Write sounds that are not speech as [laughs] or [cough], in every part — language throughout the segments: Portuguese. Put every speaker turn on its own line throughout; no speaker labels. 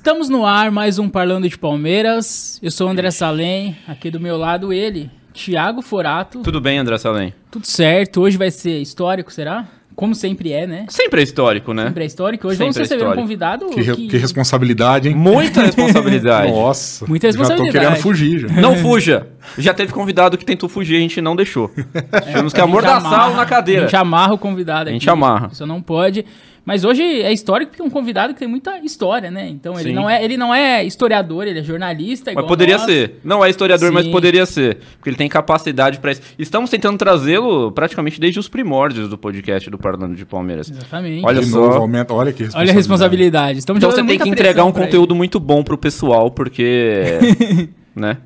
Estamos no ar, mais um Parlando de Palmeiras. Eu sou o André Salem, aqui do meu lado ele, Thiago Forato.
Tudo bem, André Salem?
Tudo certo, hoje vai ser histórico, será? Como sempre é, né?
Sempre é histórico, né?
Sempre é histórico. Hoje
Sempre
vamos
é
receber um
histórico.
convidado
Que, re-
que...
que responsabilidade, hein?
Muita responsabilidade. [laughs]
Nossa.
Muita
Já tô
responsabilidade.
querendo fugir já.
Não fuja. Já teve convidado que tentou fugir, a gente não deixou. Tivemos que
A gente
amordaçá-lo na
A
cadeira.
gente amarra o convidado aqui.
A gente amarra.
Isso não pode. Mas hoje é histórico porque é um convidado que tem muita história, né? Então ele
Sim.
não, é, ele não é historiador, ele é jornalista.
Mas poderia
nós.
ser. Não é historiador, mas
Sim.
poderia ser. Porque ele tem capacidade pra isso. Estamos tentando trazê-lo praticamente desde os primórdios do podcast do Parlando de Palmeiras.
Exatamente.
Olha
De
só.
novo, aumenta. Olha que responsabilidade.
Olha a responsabilidade. Estamos
Então você tem que entregar um conteúdo muito bom pro pessoal, porque. [laughs] né?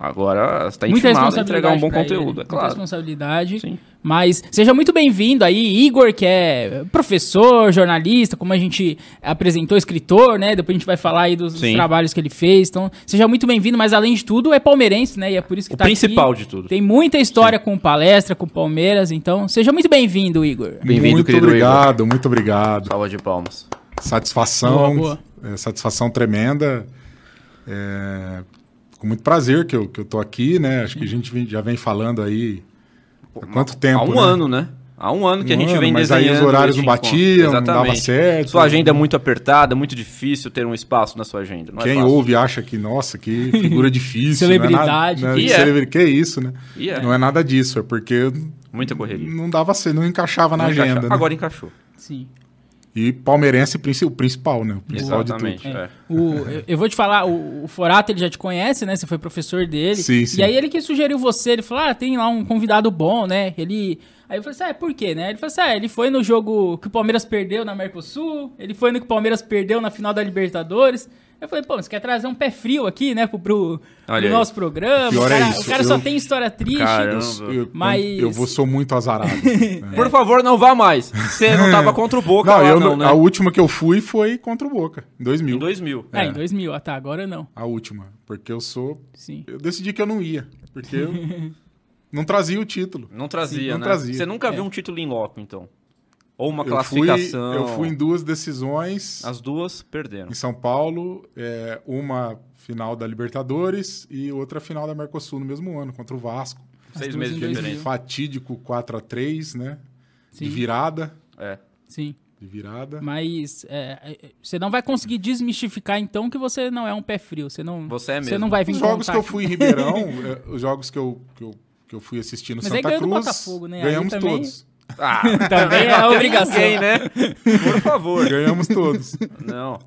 Agora tá
Muita
intimado a
responsabilidade
entregar um bom
pra ele,
conteúdo, é
Muita
claro.
responsabilidade.
Sim.
Mas seja muito bem-vindo aí, Igor, que é professor, jornalista, como a gente apresentou, escritor, né? Depois a gente vai falar aí dos, dos
Sim.
trabalhos que ele fez. Então, seja muito bem-vindo, mas além de tudo, é palmeirense, né? E é por isso que
O
tá
principal
aqui.
de tudo.
Tem muita história com palestra, com Palmeiras, então seja muito bem-vindo, Igor.
Bem-vindo,
Muito
querido
obrigado, muito obrigado.
Salva de palmas.
Satisfação,
Boa,
é, satisfação tremenda. É, com muito prazer que eu, que eu tô aqui, né? Acho que a gente vem- já vem falando aí há quanto tempo,
Há um
né?
ano, né? Há um ano que a
Um
gente
ano,
vem
mas
desenhando.
aí os horários não batiam, não dava certo.
Sua agenda é muito apertada, muito difícil ter um espaço na sua agenda. Não é
Quem
fácil.
ouve acha que, nossa, que figura [laughs] difícil.
Celebridade.
Não é nada,
E
né?
é.
Celebri- Que isso, né?
E é.
Não é nada disso, é porque
Muita correria.
não dava certo, não encaixava na
Não
agenda. né?
Agora encaixou.
Sim.
E palmeirense o principal, né? O principal de
Exatamente.
tudo.
é.
O, eu- eu vou te falar, o, o Forato ele já te conhece, né? Você foi professor dele.
Sim, sim.
E aí ele que sugeriu você, ele falou: ah, tem lá um convidado bom, né? Ele. Aí eu falei assim: ah, por quê, né? Ele falou assim: ah, ele foi no jogo que o Palmeiras perdeu na Mercosul, ele foi no que o Palmeiras perdeu na final da Libertadores. Eu falei, pô, você quer trazer um pé frio aqui, né, pro, pro, pro nosso programa? O cara,
é isso,
o cara só
eu-
tem história triste.
Caramba.
Eu, eu,
Mas-
eu vou sou muito azarado. né? [laughs]
Por favor, não vá mais. Você não [laughs] tava contra o Boca
Não,
lá,
eu,
não, né?
a última que eu fui foi contra o Boca, em 2000.
Em 2000.
É, em 2000, ah tá, agora não.
A última, porque eu sou...
Sim.
Eu decidi que eu não ia, porque eu [laughs] não trazia o título.
Não trazia,
Não
né?
trazia.
Você nunca viu um título em loco, então. Ou uma
Eu fui,
classificação.
eu fui em duas decisões
As duas perderam.
em São Paulo, é, uma final da Libertadores e outra final da Mercosul no mesmo ano, contra o Vasco.
Seis meses de
2000.
diferença.
Fatídico 4 a 3 né?
Sim.
De virada.
É.
Sim.
De virada.
Mas é, é, você não vai conseguir desmistificar, então, que você não é um pé frio. Você não,
Você é
Você
mesmo.
não vai vir
Os jogos que eu fui em Ribeirão, [laughs] é, os jogos que eu, que eu, que eu fui assistir no
Mas aí
Santa
do
Cruz,
Botafogo, né? Aí
ganhamos
também-
todos.
Ah, [laughs]
Também é a obrigação.
Ninguém, né? Por favor.
Ganhamos todos.
Não.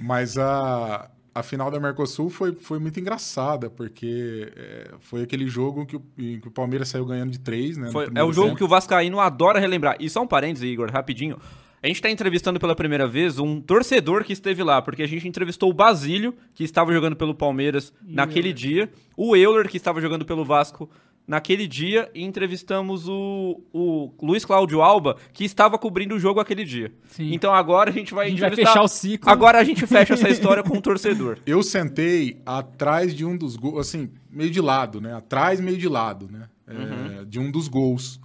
Mas a, a final da Mercosul foi, foi muito engraçada, porque é, foi aquele jogo que o, em que o Palmeiras saiu ganhando de três, né?
Foi- é o jogo
tempo.
que o Vascaíno adora relembrar. E só um parênteses, Igor, rapidinho. A gente tá entrevistando pela primeira vez um torcedor que esteve lá, porque a gente entrevistou o Basílio, que estava jogando pelo Palmeiras naquele dia, o Euler, que estava jogando pelo Vasco naquele dia, e entrevistamos o, o Luiz Cláudio Alba, que estava cobrindo o jogo aquele dia.
Sim.
Então agora a gente vai
A gente vai
entrevistar-
fechar o ciclo.
Agora a gente [laughs] fecha essa história com o torcedor.
Eu sentei atrás de um dos gols, assim, meio de lado, né? Atrás, meio de lado, né? É,
Uhum.
de um dos gols.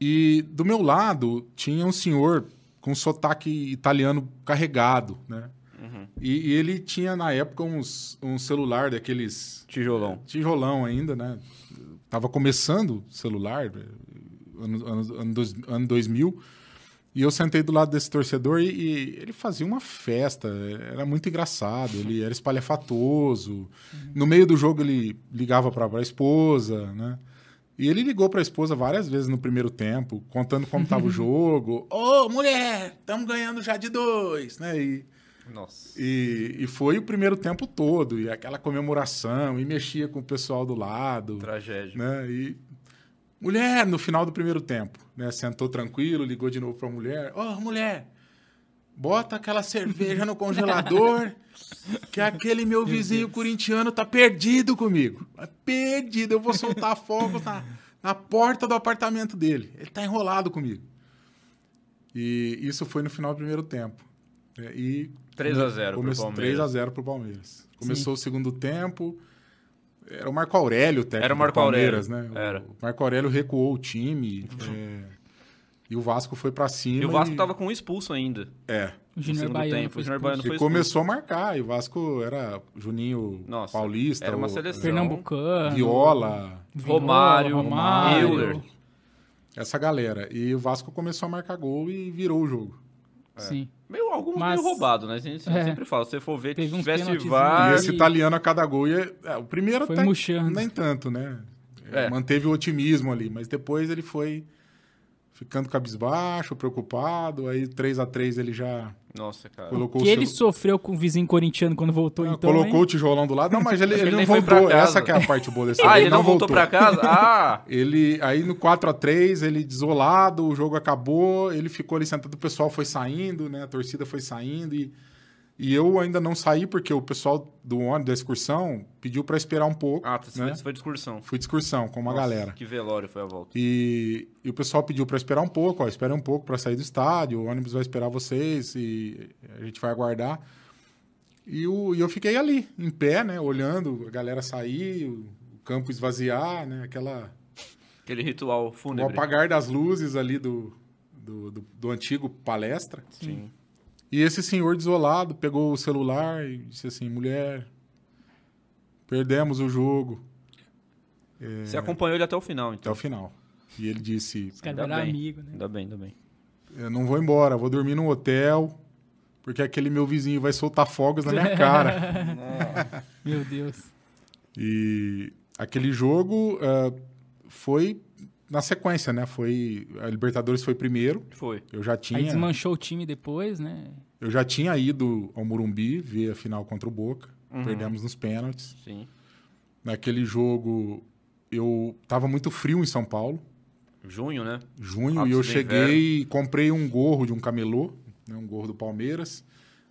E do meu lado tinha um senhor com sotaque italiano carregado, né?
Uhum.
E, e ele tinha, na época, uns, um celular daqueles...
Tijolão.
Tijolão ainda, né? Tava começando o celular, eh, ano, ano, ano, dois- ano 2000, e eu sentei do lado desse torcedor e, e ele fazia uma festa, era muito engraçado, ele era espalhafatoso. No meio do jogo ele ligava para a esposa, né? E ele ligou para a esposa várias vezes no primeiro tempo, contando como estava o [laughs] jogo. Ô, mulher, estamos ganhando já de dois, né? E,
Nossa.
e, e foi o primeiro tempo todo, e aquela comemoração, e mexia com o pessoal do lado,
Tragédia.
né? E mulher no final do primeiro tempo, né? Sentou tranquilo, ligou de novo para a mulher. Ô, mulher, bota aquela cerveja no congelador, [laughs] que aquele meu vizinho corintiano tá perdido comigo. Tá perdido, eu vou soltar [laughs] fogos na, na porta do apartamento dele. Ele tá enrolado comigo. E isso foi no final do primeiro tempo. É, E
3 a 0 pro
Começou
Palmeiras.
3 a 0 pro Palmeiras. Começou o segundo tempo. Era o Marco Aurélio, o técnico
Era o Marco
do Palmeiras,
Aurélio,
né?
era.
O Marco Aurélio recuou o time. é, E o Vasco foi pra cima.
E o Vasco tava com um expulso ainda.
É.
O Júnior Baiano
tempo.
foi
O Júnior. Baiano foi
E começou a marcar. E o Vasco era Juninho
Nossa,
Paulista.
era uma seleção.
Pernambucano.
Viola,
Romário,
Romário.
Euler.
essa galera. E o Vasco começou a marcar gol e virou o jogo.
Sim.
Meio, alguns
Mas-
meio roubado, né? A gente
É.
sempre fala. Se você for ver,
Teve
se
uns
tivesse. VAR...
e esse italiano a cada gol ia. é, o primeiro
Foi
até nem tanto, né?
É.
Manteve o otimismo ali, mas depois ele foi ficando cabisbaixo, preocupado. Aí 3 a 3 ele já
Nossa, cara.
colocou
Que
o
ele
seu-
sofreu com o vizinho corintiano quando voltou,
Ah,
então.
colocou
hein?
o tijolão do lado. Não, mas ele, ele
ele
não voltou.
casa.
Essa que é a parte boa desse [laughs]
Ah, ele não voltou pra casa? Ah! [laughs]
Ele, aí no 4 a 3 ele desolado, o jogo acabou, ele ficou ali sentado, o pessoal foi saindo, né? A torcida foi saindo e, e eu ainda não saí porque o pessoal do ônibus da excursão pediu para esperar um pouco,
Ah, você
né?
foi, de excursão.
Fui de excursão com uma
Nossa,
galera.
Que velório foi a volta.
E, e o pessoal pediu para esperar um pouco, ó, espera um pouco para sair do estádio, o ônibus vai esperar vocês e a gente vai aguardar. E, o, e eu fiquei ali, em pé, né, olhando a galera sair, o, o campo esvaziar, né, aquela
Aquele ritual
o
fúnebre.
apagar das luzes ali do, do, do, do antigo palestra.
Sim.
E esse senhor desolado pegou o celular e disse assim, mulher, perdemos o jogo
Você acompanhou ele até o final,
até
então.
o final. E ele disse,
Ainda bem.
amigo, né?
Ainda bem, ainda bem.
eu não vou embora, vou dormir num hotel, porque aquele meu vizinho vai soltar fogos na minha cara. [laughs]
Meu Deus.
e aquele jogo ah, foi na sequência, né? Foi a Libertadores foi primeiro.
Foi.
Eu já
Aí
tinha
desmanchou o time depois, né?
eu já tinha ido ao Morumbi ver a final contra o Boca.
Uhum.
Perdemos nos pênaltis.
Sim.
Naquele jogo eu tava muito frio em São Paulo,
Junho, né?
junho,
Ápice
e eu cheguei e comprei um gorro de um camelô, né, um gorro do Palmeiras,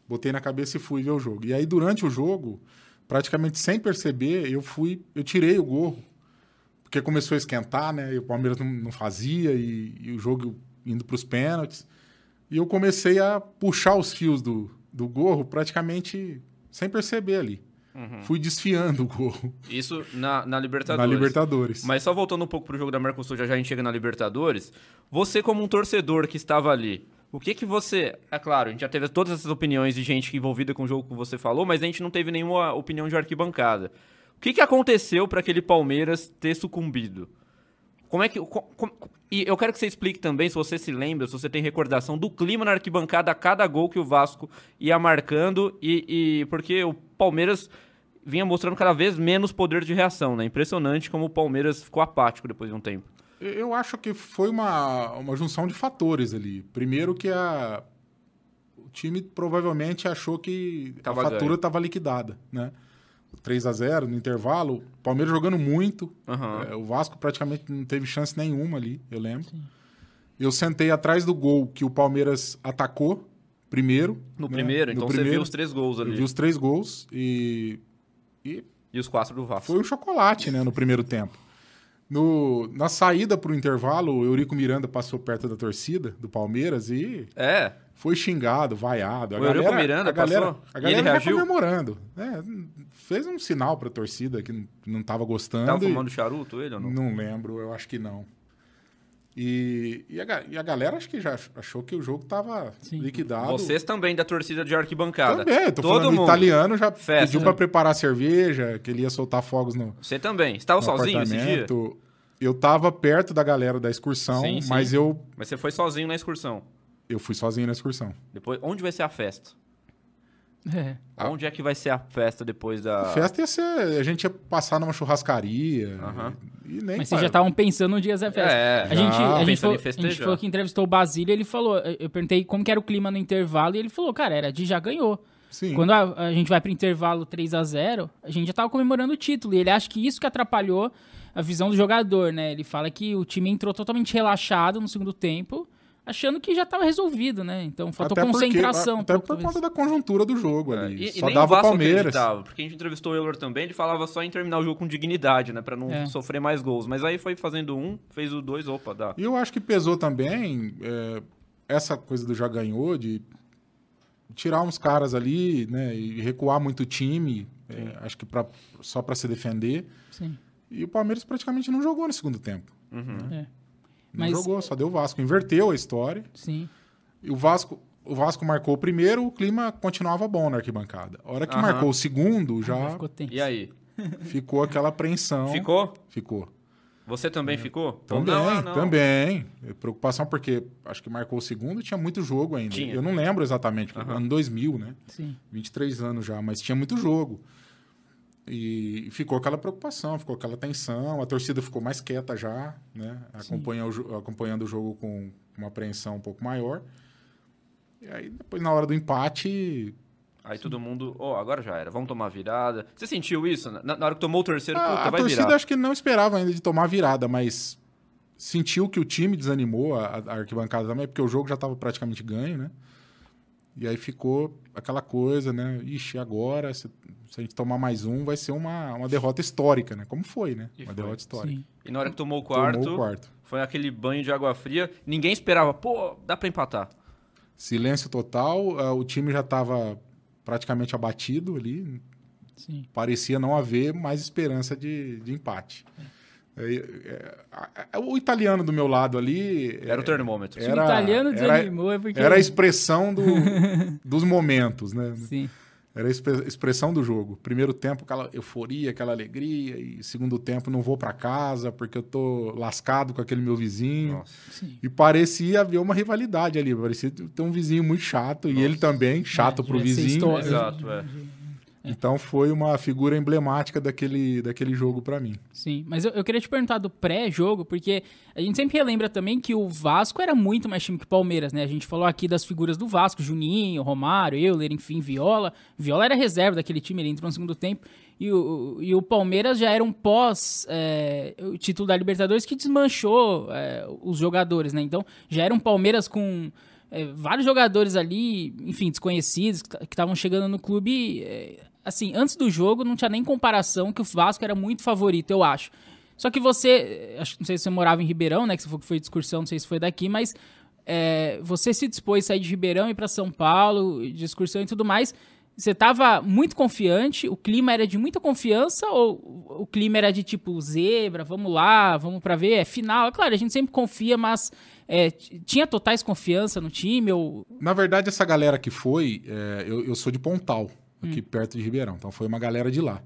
botei na cabeça e fui ver o jogo. E aí durante o jogo, praticamente sem perceber, eu fui, eu tirei o gorro, porque começou a esquentar, né? E o Palmeiras não, não fazia e, e o jogo indo para os pênaltis. E eu comecei a puxar os fios do, do gorro praticamente sem perceber ali.
Uhum.
Fui desfiando o gorro
Isso na, na Libertadores.
na Libertadores.
Mas só voltando um pouco pro jogo da Mercosul, já já a gente chega na Libertadores. Você, como um torcedor que estava ali, o que que você. É claro, a gente já teve todas essas opiniões de gente envolvida com o jogo que você falou, mas a gente não teve nenhuma opinião de arquibancada. O que que aconteceu para aquele Palmeiras ter sucumbido? Como é que. co- com- e eu quero que você explique também, se você se lembra, se você tem recordação do clima na arquibancada a cada gol que o Vasco ia marcando, e, e porque o Palmeiras vinha mostrando cada vez menos poder de reação, né? Impressionante como o Palmeiras ficou apático depois de um tempo.
Eu acho que foi uma, uma junção de fatores ali. Primeiro que a, o time provavelmente achou que
Tava
a fatura estava liquidada, né? 3 a 0 no intervalo, o Palmeiras jogando muito,
Aham.
é, o Vasco praticamente não teve chance nenhuma ali, eu lembro. Eu sentei atrás do gol que o Palmeiras atacou primeiro.
No
né?
primeiro,
No
então você
primeiro,
viu os três gols
eu
ali.
vi os três gols e, e
E os quatro do Vasco.
foi um chocolate, né, no primeiro tempo. No, na saída para o intervalo, o Eurico Miranda passou perto da torcida do Palmeiras e
É,
foi xingado, vaiado. A
O Eurico
galera,
Miranda
a galera,
passou?
a galera
ele
já
reagiu?
comemorando. É, fez um sinal para a torcida que não- estava gostando.
tava
e-
fumando charuto ele ou não?
não lembro, eu acho que não. E, e, a, e a galera acho que já achou que o jogo estava
Sim.
liquidado.
Vocês também da torcida de arquibancada.
também, tô
Todo
falando,
mundo.
italiano já
Festa,
pediu
né?
para preparar cerveja, que ele ia soltar fogos no,
Você também. Você estava sozinho esse dia?
Eu tava perto da galera da excursão,
Sim, sim.
mas eu,
Mas você foi sozinho na excursão.
eu fui sozinho na excursão.
Depois, onde vai ser a festa?
É.
Ah.
Onde é que vai ser a festa depois da.
A festa ia ser. A gente ia passar numa churrascaria. E, e nem
Mas vocês já estavam pensando no dia da festa.
É,
a gente, a, gente falou, a gente falou que entrevistou o Basílio ele falou. Eu perguntei como que era o clima no intervalo e ele falou, cara, era de já ganhou.
Sim.
Quando a, a gente vai pro intervalo 3 a 0 a gente já tava comemorando o título. E ele acha que isso que atrapalhou a visão do jogador, né? Ele fala que o time entrou totalmente relaxado no segundo tempo, achando que já tava resolvido, né? Então faltou
Até porque-
concentração.
até
um
por conta da conjuntura do jogo
É,
ali.
E, e
Só
nem
dava
o
Palmeiras.
acreditava, porque a gente entrevistou o Euler também, ele falava só em terminar o jogo com dignidade, né? Pra não
É.
sofrer mais gols. Mas aí foi fazendo um, fez o dois, opa, dá.
E eu acho que pesou também é, essa coisa do já ganhou, de tirar uns caras ali, né? E recuar muito o time, é, acho que pra, só para se defender.
Sim.
E o Palmeiras praticamente não jogou no segundo tempo.
Uhum.
É.
Não
Mas-
jogou, só deu o Vasco. Inverteu a história.
Sim.
E o Vasco, o Vasco marcou o primeiro, o clima continuava bom na arquibancada. A hora que
Aham.
marcou o segundo,
Já
já
ficou tenso.
E aí?
ficou aquela apreensão.
Ficou?
Ficou.
Você também ficou? Ou
Também,
não, ah, não.
também. Preocupação porque acho que marcou o segundo e tinha muito jogo ainda.
Tinha.
Eu não lembro exatamente, porque
Aham.
ano 2000, né?
Sim.
23 anos já, mas tinha muito jogo. E ficou aquela preocupação, ficou aquela tensão, a torcida ficou mais quieta já, né? Acompanha o jo- acompanhando o jogo com uma apreensão um pouco maior. E aí, depois, na hora do empate,
Aí todo mundo, ó, agora já era, vamos tomar virada. Você sentiu isso? Na, na hora que tomou o terceiro,
a,
puta,
a
vai
torcida
virar.
acho que não esperava ainda de tomar virada, mas sentiu que o time desanimou, a, a arquibancada também, porque o jogo já estava praticamente ganho, né? E aí ficou aquela coisa, né? Ixi, agora, se, se a gente tomar mais um, vai ser uma, uma derrota histórica, né? Como foi, né?
E
uma
foi.
derrota histórica.
Sim.
E na hora que tomou o quarto,
Tomou o quarto.
foi aquele banho de água fria. Ninguém esperava, pô, dá pra empatar.
Silêncio total, ah, o time já estava praticamente abatido ali,
Sim.
parecia não haver mais esperança de, de empate. É, a- a- o italiano do meu lado ali.
Era o termômetro.
Se o
Era-
italiano
era-
desanimou é porque...
Era a expressão do- [laughs] dos momentos, né?
Sim.
Era a expre- expressão do jogo. Primeiro tempo, aquela euforia, aquela alegria, e segundo tempo, não vou para casa porque eu tô lascado com aquele meu vizinho.
Nossa.
Sim.
E parecia haver uma rivalidade ali, parecia ter um vizinho muito chato, e ele também, chato
É,
pro vizinho.
história.
Exato, é.
Então foi uma figura emblemática daquele, daquele jogo para mim.
Sim, mas eu, eu queria te perguntar do pré-jogo, porque a gente sempre relembra também que o Vasco era muito mais time que o Palmeiras, né? A gente falou aqui das figuras do Vasco, Juninho, Romário, Euler, enfim, Viola. Viola era reserva daquele time, ele entrou no segundo tempo. E o, e o Palmeiras já era um pós é, o título da Libertadores que desmanchou é, os jogadores, né? Então já era um Palmeiras com é, vários jogadores ali, enfim, desconhecidos, que estavam chegando no clube. é, assim, antes do jogo não tinha nem comparação que o Vasco era muito favorito, eu acho. Só que você, acho, não sei se você morava em Ribeirão, né? Que você que foi de excursão, não sei se foi daqui, mas é, você se dispôs a sair de Ribeirão e ir para São Paulo, de excursão e tudo mais. Você estava muito confiante? O clima era de muita confiança ou o clima era de tipo zebra, vamos lá, vamos para ver, é final? É claro, a gente sempre confia, mas é, tinha totais confiança no time ou
Na verdade, essa galera que foi, é, eu, eu sou de Pontal, aqui perto de Ribeirão, então foi uma galera de lá.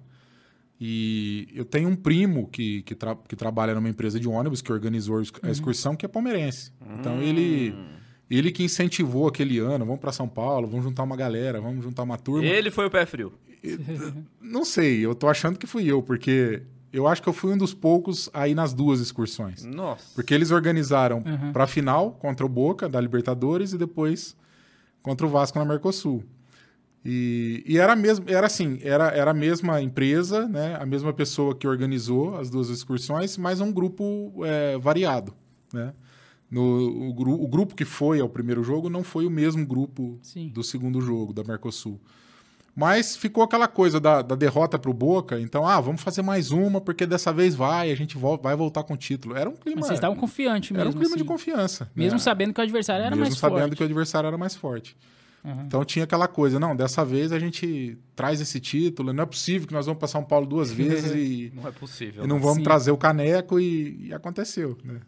E eu tenho um primo que, que, tra- que trabalha numa empresa de ônibus, que organizou a a excursão, que é palmeirense. Então ele, ele que incentivou aquele ano, vamos para São Paulo, vamos juntar uma galera, vamos juntar uma turma.
Ele foi o pé frio.
Não sei, eu tô achando que fui eu, porque eu acho que eu fui um dos poucos aí nas duas excursões.
Nossa.
Porque eles organizaram
Uhum.
pra final contra o Boca da Libertadores e depois contra o Vasco na Mercosul. E, e era mesmo, era assim, era, era a mesma empresa, né, a mesma pessoa que organizou as duas excursões, mas um grupo é, variado, né? No, o, gru- o grupo que foi ao primeiro jogo não foi o mesmo grupo
Sim.
do segundo jogo da Mercosul. Mas ficou aquela coisa da, da derrota pro Boca, então, ah, vamos fazer mais uma, porque dessa vez vai, a gente vol- vai voltar com o título. Era um clima.
mas vocês estavam confiantes mesmo.
Era um clima de
assim.
confiança.
Mesmo
né?
sabendo que o adversário era
Mesmo
mais
sabendo
forte.
que o adversário era mais forte.
Uhum.
Então tinha aquela coisa, não, dessa vez a gente traz esse título, não é possível que nós vamos para São Paulo duas [laughs] vezes e,
Não é possível.
e não
né?
vamos
Sim.
trazer o caneco e, e aconteceu, né?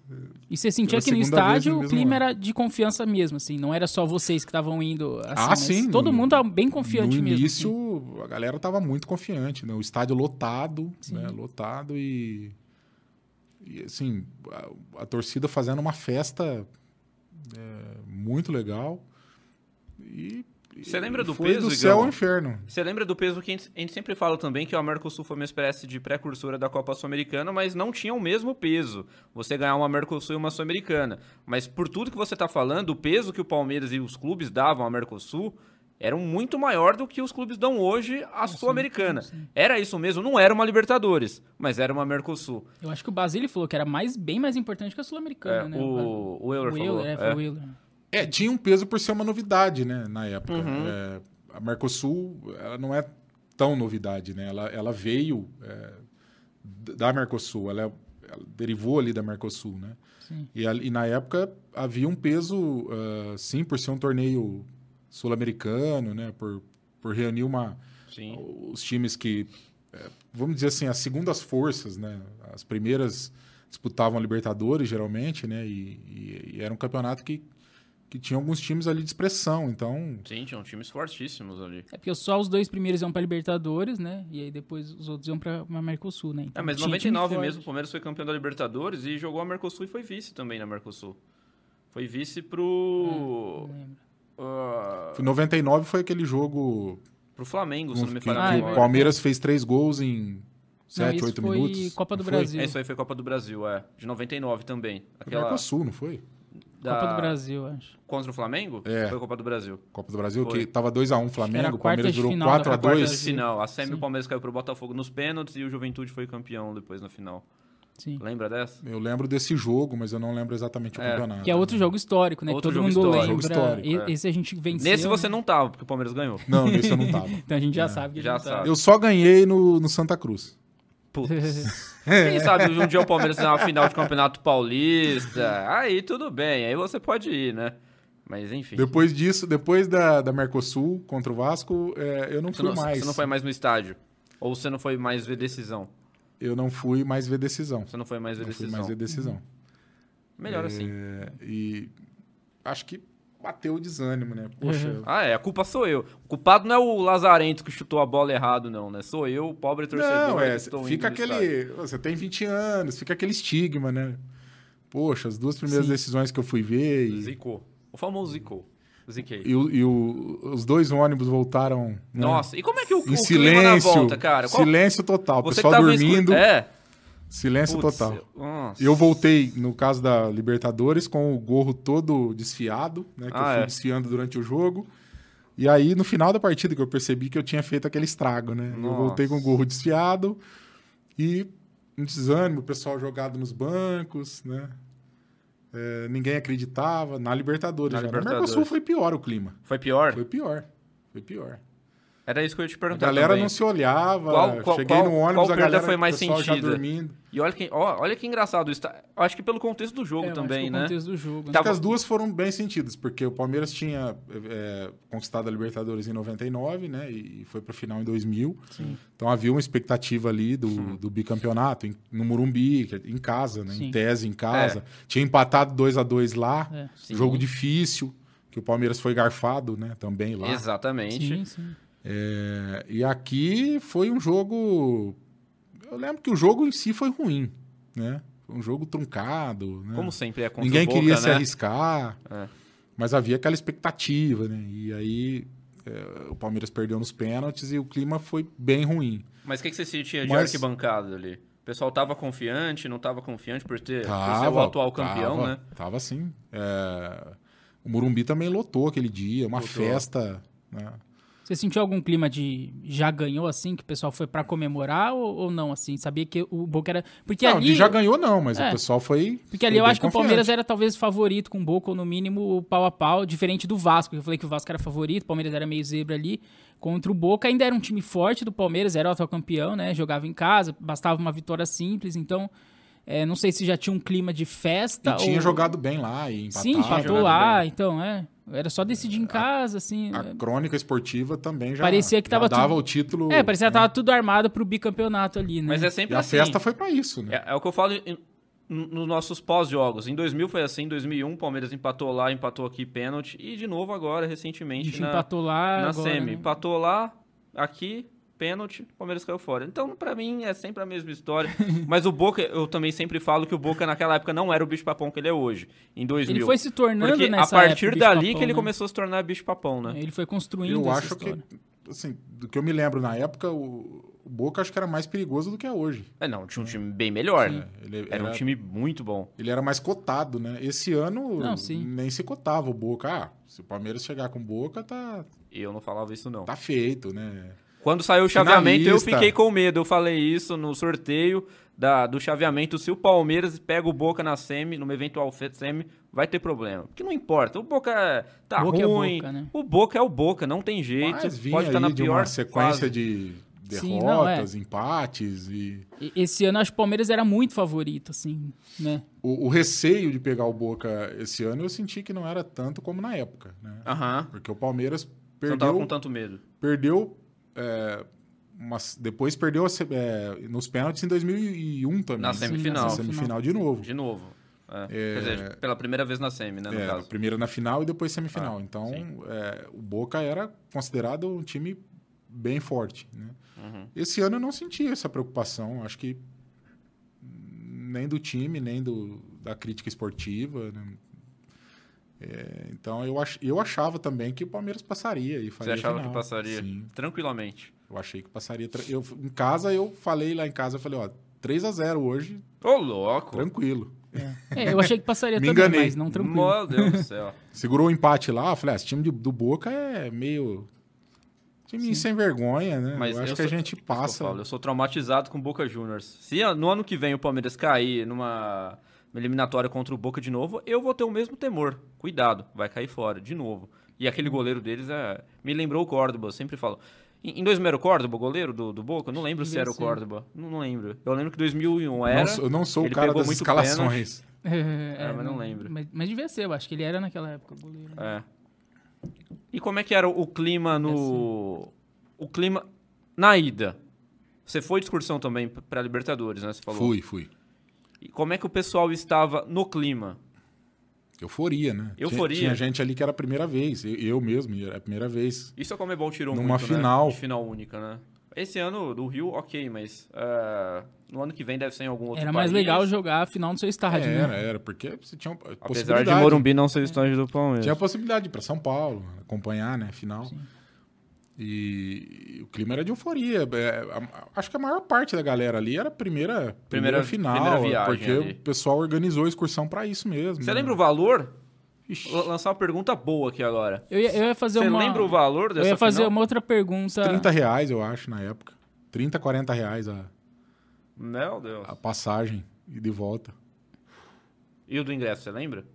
E você sentia
Pela
que no estádio
no
o clima
ano.
era de confiança mesmo, assim. Não era só vocês que estavam indo assim.
Ah, sim,
Todo
no-
mundo tava bem confiante
no
mesmo.
início
assim.
a galera tava muito confiante, né? O estádio lotado, né? Lotado e, e assim, a, a torcida fazendo uma festa é, muito legal. E
Você lembra do
foi
peso,
do céu ao inferno.
Você lembra do peso que a gente, a gente sempre fala também que o Mercosul foi uma espécie de precursora da Copa Sul-Americana, mas não tinha o mesmo peso. Você ganhar uma Mercosul e uma Sul-Americana. Mas por tudo que você está falando, o peso que o Palmeiras e os clubes davam à Mercosul eram muito maior do que os clubes dão hoje à Sul-Americana. Era isso mesmo, não era uma Libertadores, mas era uma Mercosul.
Eu acho que o Basílio falou que era mais, bem mais importante que a Sul-Americana,
É,
né?
o, o Euler
o
falou.
Euler, é, foi
é.
o Euler.
É, tinha um peso por ser uma novidade, né, na época.
Uhum.
É, a Mercosul, ela não é tão novidade, né? Ela, ela veio é, da Mercosul, ela, ela derivou ali da Mercosul, né?
Sim.
E, e na época havia um peso, ah, sim, por ser um torneio sul-americano, né? Por, por reunir uma,
Sim.
os times que, é, vamos dizer assim, as segundas forças, né? As primeiras, disputavam a Libertadores, geralmente, né? E, e- e era um campeonato que, que tinha alguns times ali de expressão. Então,
Sim, tinham times fortíssimos ali.
É porque só os dois primeiros iam pra Libertadores, né? E aí depois os outros iam pra, pra Mercosul, né?
É,
Então,
mas em
tinha time
99
forte.
mesmo, o Palmeiras foi campeão da Libertadores e jogou a Mercosul e foi vice também na Mercosul. Foi vice pro.
Não lembro.
ah,
em 99 foi aquele jogo
pro Flamengo, se
que,
não me falha a
Ah, é
o. Palmeiras fez três gols em
Não,
7,
esse
8
foi
minutos.
Copa do
não foi?
Brasil.
É, Isso aí foi Copa do Brasil, é. De 99 também.
Foi
Aquela
Mercosul, não foi?
Da-
Copa do Brasil, acho.
Contra o Flamengo?
É.
Foi Copa do Brasil.
Copa do Brasil,
Foi.
que tava 2x1
Era
Flamengo,
a
o Palmeiras virou
final da
4x2.
Copa do
Quartas de
Brasil.
final. A Semi
Sim.
o Palmeiras caiu pro Botafogo nos pênaltis e o Juventude foi campeão depois na final.
Sim.
Lembra dessa?
Eu lembro desse jogo, mas eu não lembro exatamente o
É.
campeonato.
Que é outro jogo histórico, né?
Outro
que todo
jogo
mundo
histórico.
lembra.
Jogo histórico,
é.
Esse a gente venceu.
Nesse você
né?
não tava, porque o Palmeiras ganhou.
Não, nesse eu não tava. [laughs]
Então a gente já sabe que
Já
tá.
sabe.
Eu só ganhei no, no Santa Cruz.
Putz. [laughs] Quem sabe um dia o Palmeiras tem uma final de Campeonato Paulista. Aí tudo bem, aí você pode ir, né? Mas enfim.
Depois disso, depois da, da Mercosul contra o Vasco, é, eu não
Você
fui
não,
mais.
você não foi mais no estádio? Ou você não foi mais ver decisão?
Eu não fui mais ver decisão.
Você não foi mais ver
Não fui
decisão.
mais ver decisão.
Melhor
É,
assim.
E acho que bateu o desânimo, né? Poxa,
Ah, é, a culpa sou eu. O culpado não é o Lazarento que chutou a bola errado, não, né? Sou eu, o pobre torcedor.
Não, é, fica aquele. Você tem 20 anos, fica aquele estigma, né? Poxa, as duas primeiras
Sim.
decisões que eu fui ver. E,
Zicou. O famoso zicou. Ziquei.
e, o- e o- os dois ônibus voltaram. né,
Nossa, e como é que o, o
silêncio.
volta, cara? Qual-
Silêncio total. O pessoal dormindo.
É.
Silêncio total.
Nossa.
Eu voltei, no caso da Libertadores, com o gorro todo desfiado, né? Que
Ah,
eu fui
é.
desfiando durante o jogo. E aí, no final da partida, que eu percebi que eu tinha feito aquele estrago, né? Eu
Nossa.
voltei com o gorro desfiado e um desânimo, o pessoal jogado nos bancos, né? É, ninguém acreditava. Na Libertadores
Na
já.
Libertadores.
Na Mercosul foi pior o clima.
Foi pior?
Foi pior. Foi pior.
Era isso que eu ia te
A
perguntar
galera
também.
não se olhava.
Qual- qual-
cheguei
qual-
no ônibus,
qual
a galera,
foi mais
o pessoal já
sentida?
dormindo.
E olha que, ó, olha que engraçado isso. tá- Acho que pelo contexto do jogo
É,
também, né?
contexto do jogo. né?
Acho que as duas foram bem sentidas, porque o Palmeiras tinha é, conquistado a Libertadores em 99, né? E foi para final em 2000. Então havia uma expectativa ali do, do bicampeonato em- no Morumbi, que é em casa, né?
Sim.
Em tese, em casa. Tinha empatado 2 a 2 lá.
É.
Sim.
Jogo difícil, que o Palmeiras foi garfado, né? Também lá.
Exatamente.
Sim, sim.
É, e aqui foi um jogo. Eu lembro que o jogo em si foi ruim, né? Foi um jogo truncado. Né?
Como sempre é contra
Ninguém
Boca,
queria se
né?
arriscar,
É.
mas havia aquela expectativa, né? E aí é, o Palmeiras perdeu nos pênaltis e o clima foi bem ruim.
Mas o que, que você sentia de
Mas-
arquibancada ali? O pessoal tava confiante, não tava confiante por, ter, por ser
Tava,
o atual campeão,
tava,
né?
Tava sim. É, o Morumbi também lotou aquele dia, uma
Lotou.
festa. Né?
Você sentiu algum clima de já ganhou assim, que o pessoal foi pra comemorar ou, ou não assim? Sabia que o Boca era porque
não,
ali
já ganhou não, mas
É.
o pessoal foi.
Porque ali
foi
eu acho que o
confiante.
Palmeiras era talvez favorito com o Boca, ou no mínimo o pau a pau, diferente do Vasco. Eu falei que o Vasco era favorito, o Palmeiras era meio zebra ali. Contra o Boca ainda era um time forte do Palmeiras, era o atual campeão, né? Jogava em casa, bastava uma vitória simples, então é, não sei se já tinha um clima de festa.
E tinha
ou...
jogado bem lá e empatado.
Sim, empatou lá,
bem.
então é. Era só decidir em casa, assim.
A crônica esportiva também já,
Parecia que
já
tava
dava
tudo-
o título.
É, parecia que
né?
tava tudo armado pro bicampeonato ali, né?
Mas é
E
sempre
a
assim.
festa foi pra isso, né?
É, é o que eu falo em- nos nossos pós-jogos. Em 2000 foi assim, em 2001 o Palmeiras empatou lá, empatou aqui pênalti e de novo agora,
a
recentemente,
gente
na,
empatou lá.
na
agora,
semi.
né?
Empatou lá, aqui, pênalti, o Palmeiras caiu fora. Então, pra mim, é sempre a mesma história. [laughs] Mas o Boca, eu também sempre falo que o Boca naquela época não era o bicho-papão que ele é hoje, em 2000.
Ele foi se tornando
Porque a partir
época,
dali
bicho-papão,
que ele
né?
começou a se tornar bicho-papão, né?
Ele foi construindo
Eu
essa
acho que,
história.
assim, do que eu me lembro na época, o, o Boca acho que era mais perigoso do que é hoje.
É, não, tinha um time bem melhor, né?
Ele
Era um time muito bom.
Ele era mais cotado, né? Esse ano
Não, sim.
nem se cotava o Boca. Ah, se o Palmeiras chegar com o Boca, tá,
E eu não falava isso, não.
tá feito, né?
Quando saiu o chaveamento, eu
Finalista.
fiquei com medo. Eu falei isso no sorteio da, do chaveamento. Se o Palmeiras pega o Boca na semi, numa eventual semi, vai ter problema. Porque não importa. O Boca é- tá
Boca é
ruim.
Boca, né?
O Boca é o Boca, não tem jeito.
Mas vinha
Pode estar
aí
na
de
pior
uma sequência
fase.
de
Sim, não, é.
derrotas, empates e...
Esse ano acho que o Palmeiras era muito favorito, assim, né?
O, o receio de pegar o Boca esse ano eu senti que não era tanto como na época, né? Porque o Palmeiras
Você não tava
perdeu,
com tanto medo.
perdeu é, Mas depois perdeu a é, nos pênaltis em 2001 também.
Na semifinal.
Na semifinal de novo.
De novo. É. Quer dizer, pela primeira vez na semi, né, no
É, primeiro na final e depois semifinal.
Ah,
então, é, o Boca era considerado um time bem forte. Né?
Uhum.
Esse ano eu não senti essa preocupação. Acho que nem do time, nem do, da crítica esportiva. né? É, então, eu, ach, eu achava também que o Palmeiras passaria. E
Você
faria a
achava
final.
que passaria
Sim,
tranquilamente.
eu achei que passaria. Eu, em casa, eu falei lá em casa, eu falei, ó, 3 a 0 hoje,
Ô, louco!
tranquilo.
É, eu achei que passaria [laughs]
Me
também,
enganei.
mas não tranquilo.
Meu Deus do céu. [laughs]
Segurou o empate lá, eu falei, ah, esse time de- do Boca é meio. Time sem vergonha, né?
Mas
eu acho
eu
que a
sou-
gente
Isso que eu
passa.
falo, Eu sou traumatizado com o Boca Juniors. Se no ano que vem o Palmeiras cair numa eliminatória contra o Boca de novo, eu vou ter o mesmo temor. Cuidado, vai cair fora de novo. E aquele goleiro deles é... me lembrou o Córdoba, eu sempre falo. Em em 2000 era o Córdoba, o goleiro do, do Boca? Eu não lembro se era o. Córdoba. Não, não lembro. Eu lembro que 2001 era.
Não sou- eu não sou o cara das
muito
escalações. [laughs]
É,
mas não lembro.
Mas, mas devia ser, eu acho que ele era naquela época goleiro.
É. E como é que era o clima no. O clima na ida? Você foi de excursão também para Libertadores, né? Você falou.
Fui, fui.
E como é que o pessoal estava no clima?
Euforia, né? Tinha-
Euforia.
Tinha, gente ali que era a primeira vez. Eu, eu mesmo, era a primeira vez.
Isso a Comebol tirou
Numa
muito,
final.
né? De final única, né? Esse ano do Rio, ok, mas ah, no ano que vem deve ser em algum outro
Era mais
país.
legal jogar a final no seu estádio,
era,
né?
era, porque você tinha
Apesar
possibilidade.
de Morumbi não ser o estádio do Palmeiras.
Tinha a possibilidade de ir pra São Paulo, acompanhar, né, final. E, o clima era de euforia. É, acho que a maior parte da galera ali era a primeira, primeira,
Primeira-
final,
primeira viagem
porque
ali.
o pessoal organizou a excursão pra isso mesmo.
Você
né?
lembra o valor?
Ixi,
Vou lançar uma pergunta boa aqui agora.
Eu ia, eu ia fazer
Você
uma...
lembra o valor dessa
Eu ia fazer
final?
uma outra pergunta.
30 reais, eu acho, na época. 30, 40 reais a,
Meu Deus.
a passagem e de volta.
E o do ingresso, você lembra?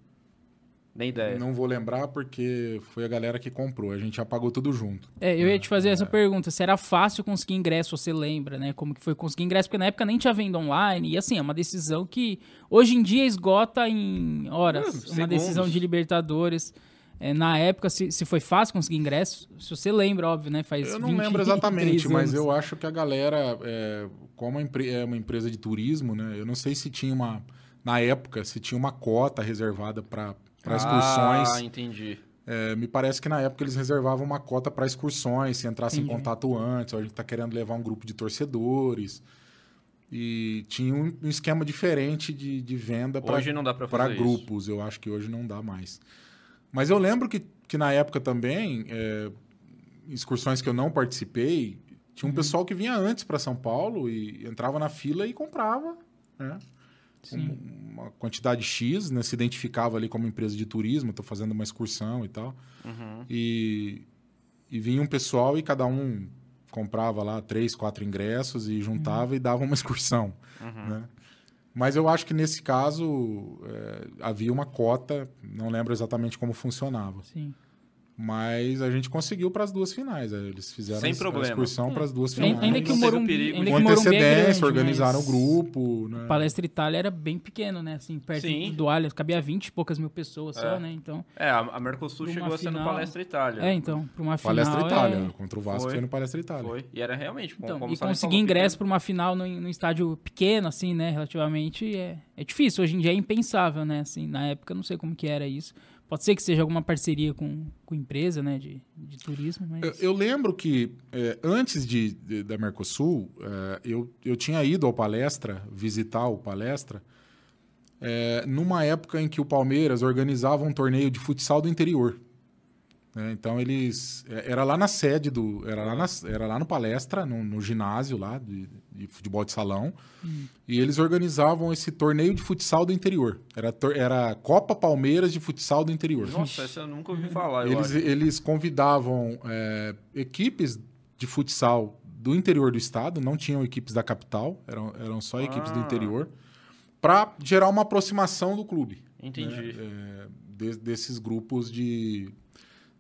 Nem ideia.
Não vou lembrar porque foi a galera que comprou. A gente já pagou tudo junto.
É, eu ia te fazer essa pergunta. Se era fácil conseguir ingresso, você lembra, né? Como que foi conseguir ingresso? Porque na época nem tinha venda online. E assim, é uma decisão que hoje em dia esgota em horas. Uma
segundos.
decisão de Libertadores. É, na época, se, se foi fácil conseguir ingresso, se você lembra, óbvio, né? Faz
Eu não
23
lembro exatamente, mas eu acho que a galera, é, como é uma empresa de turismo, né? Eu não sei se tinha uma. Na época, se tinha uma cota reservada para excursões.
Ah, entendi.
É, me parece que na época eles reservavam uma cota para excursões, se entrasse em
Entendi.
contato antes, ou a gente está querendo levar um grupo de torcedores. E tinha um, um esquema diferente de, de venda para
Hoje não dá pra fazer isso.
grupos. Eu acho que hoje não dá mais. Mas eu lembro que, que na época também, é, excursões que eu não participei, tinha
Uhum.
um pessoal que vinha antes para São Paulo e entrava na fila e comprava. Né?
Sim.
Um- uma quantidade X, né? Se identificava ali como empresa de turismo, estou fazendo uma excursão e tal.
Uhum.
E, e vinha um pessoal e cada um comprava lá três, quatro ingressos e juntava e dava uma excursão. Né? Mas eu acho que nesse caso é, havia uma cota, não lembro exatamente como funcionava.
Sim.
Mas a gente conseguiu para as duas finais. é, Eles fizeram
Sem
a- excursão para as duas
Ainda,
finais.
ainda que o Morumbi,
perigo
ainda
Com
que o Morumbi é
antecedência,
grande,
organizaram o grupo. Né?
Palestra Itália era bem pequeno, né? Assim, perto
Sim.
do Allianz, cabia 20 e poucas mil pessoas só,
É.
né? Então,
É, a Mercosul chegou a ser no Palestra Itália.
é, então, para uma final
Palestra Itália.
é...
Contra o Vasco
Foi.
foi, no Palestra Itália.
Foi. E era realmente,
Então,
como
e conseguir ingresso para uma final no, no estádio pequeno, assim, né? Relativamente é, é difícil. Hoje em dia é impensável, né? Assim, na época eu não sei como que era isso. Pode ser que seja alguma parceria com, com empresa, né? De, de turismo, mas...
Eu, eu lembro que é, antes de, de- da Mercosul, é, eu, eu tinha ido ao palestra, visitar o palestra, é, numa época em que o Palmeiras organizava um torneio de futsal do interior. né? Então eles. é, Era lá na sede do. Era lá, na- era lá no palestra, no, no ginásio lá de, de futebol de salão. E eles organizavam esse torneio de futsal do interior. Era, era Copa Palmeiras de Futsal do Interior.
Nossa, essa eu nunca ouvi falar,
Eles, eles convidavam é, equipes de futsal do interior do estado, não tinham equipes da capital, eram, eram só equipes do
Ah.
interior, para gerar uma aproximação do clube.
Entendi.
É, de- desses grupos de,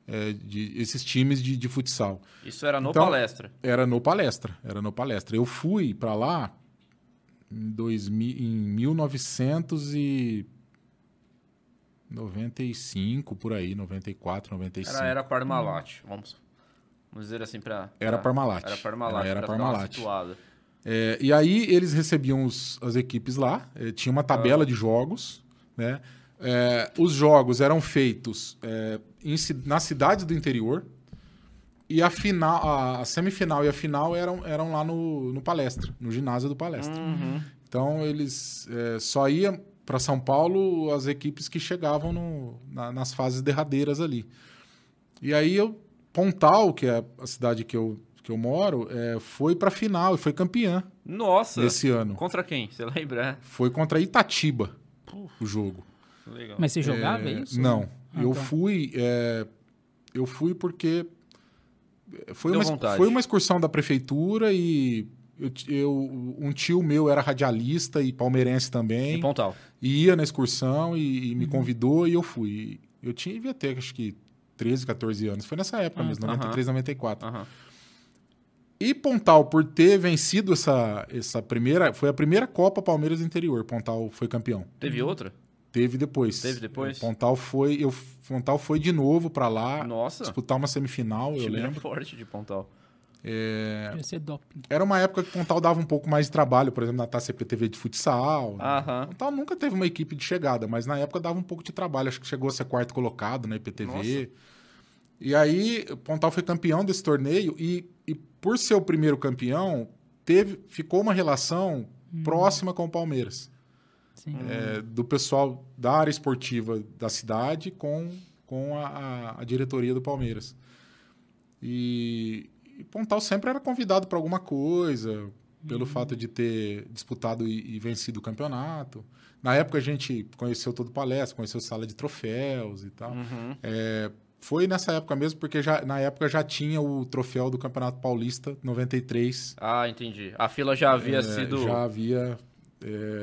é, de. esses times de, de futsal.
Isso era no
Então-
Palestra.
Era no palestra, era no palestra. Eu fui para lá em, 2000, em 1995, por aí, 94, 95.
Era, era Parmalat, vamos... Vamos dizer assim, pra...
Era Parmalat.
Era Parmalat.
Era
uma
Parmalat. É, e aí eles recebiam os- as equipes lá, eh, tinha uma tabela de jogos, né? É, os jogos eram feitos é, em ci- nas cidades do interior e a final, a, a semifinal e a final eram, eram lá no, no palestra, no ginásio do palestra.
Uhum.
Então eles é, só iam para São Paulo as equipes que chegavam no- na- nas fases derradeiras ali. E aí eu Pontal, que é a cidade que eu, que eu moro, é, foi para final e foi campeã
Nossa!
nesse ano.
Contra quem? Você lembra?
Foi contra Itatiba o jogo.
É, legal.
Mas você jogava
É,
isso?
Não,
Ah,
eu
tá.
fui, é, eu fui porque foi
Deu
uma,
vontade.
foi uma excursão da prefeitura e eu, eu- um tio meu era radialista e palmeirense
Em
também,
Pontal.
e ia na excursão e, e me
Uhum.
convidou e eu fui. Eu tinha devia ter acho que 13, 14 anos. Foi nessa época
Ah,
mesmo,
tá.
93, 94.
Aham.
E Pontal, por ter vencido essa, essa primeira. Foi a primeira Copa Palmeiras do Interior. Pontal foi campeão.
Teve outra?
Teve depois.
Teve depois?
É, Pontal foi, eu, Pontal foi de novo pra lá
Nossa!
disputar uma semifinal,
O
eu
era
lembro.
forte de Pontal.
Doping.
Era uma época que Pontal dava um pouco mais de trabalho, por exemplo, na Taça CPTV de futsal.
Aham.
Pontal nunca teve uma equipe de chegada, mas na época dava um pouco de trabalho. Acho que chegou a ser quarto colocado na IPTV.
Nossa.
E aí, Pontal foi campeão desse torneio e, e por ser o primeiro campeão, teve, ficou uma relação próxima com o Palmeiras. É, do pessoal da área esportiva da cidade com, com a, a- a diretoria do Palmeiras. E, e Pontal sempre era convidado para alguma coisa, pelo fato de ter disputado e, e vencido o campeonato. Na época a gente conheceu todo o palestra, conheceu sala de troféus e tal.
Uhum.
É, foi nessa época mesmo, porque já, na época já tinha o troféu do Campeonato Paulista 93.
Ah, entendi. A fila já havia
É,
sido
Já havia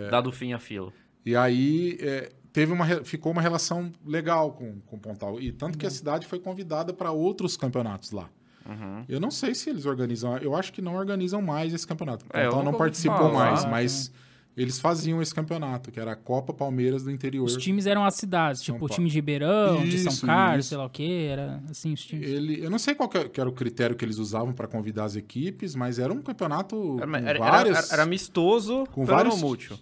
dado fim à fila.
E aí é, teve uma, ficou uma relação legal com, com Pontal. E tanto
Uhum.
que a cidade foi convidada para outros campeonatos lá.
Uhum.
Eu não sei se eles organizam, eu acho que não organizam mais esse campeonato.
É,
Pontal não participou
falar,
mais,
né?
mas eles faziam esse campeonato, que era a Copa Palmeiras do Interior.
Os times eram as cidades,
São
tipo o time de Ribeirão, de
Isso,
São Carlos, sei lá o quê, era assim os times.
Ele, eu não sei qual que é- que era o critério que eles usavam para convidar as equipes, mas era um campeonato
Era,
com
era,
várias...
era, era amistoso
com vários-
múltiplo.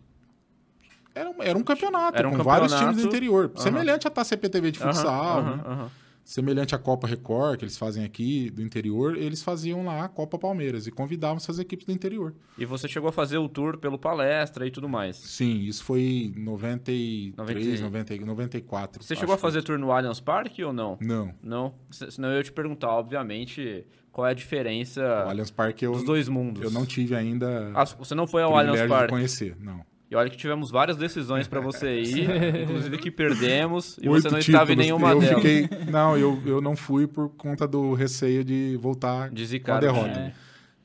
Era, um- era um campeonato
Era um
com vários
campeonato.
times do interior.
Aham.
Semelhante à Taça CPTV de futsal,
Aham,
né?
aham, aham.
Semelhante à Copa Record, que eles fazem aqui do interior, eles faziam lá a Copa Palmeiras e convidavam essas equipes do interior.
E você chegou a fazer o tour pelo palestra e tudo mais.
Sim, isso foi em 93,
90.
90, 94.
Você chegou a
que
fazer tour no Allianz Parque ou não?
Não.
Não? Se- Senão eu ia te perguntar, obviamente, qual é a diferença
O Allianz Parque eu,
dos dois mundos.
eu não tive ainda
Ah, você não foi ao Allianz Parque.
conhecer, não.
E olha que tivemos várias decisões pra você [laughs] ir, inclusive que perdemos, e
Oito
você não estava em nenhuma
eu
delas.
Fiquei, [laughs] não, eu, eu não fui por conta do receio de voltar
De
com a
zicar
derrota.
time.
É.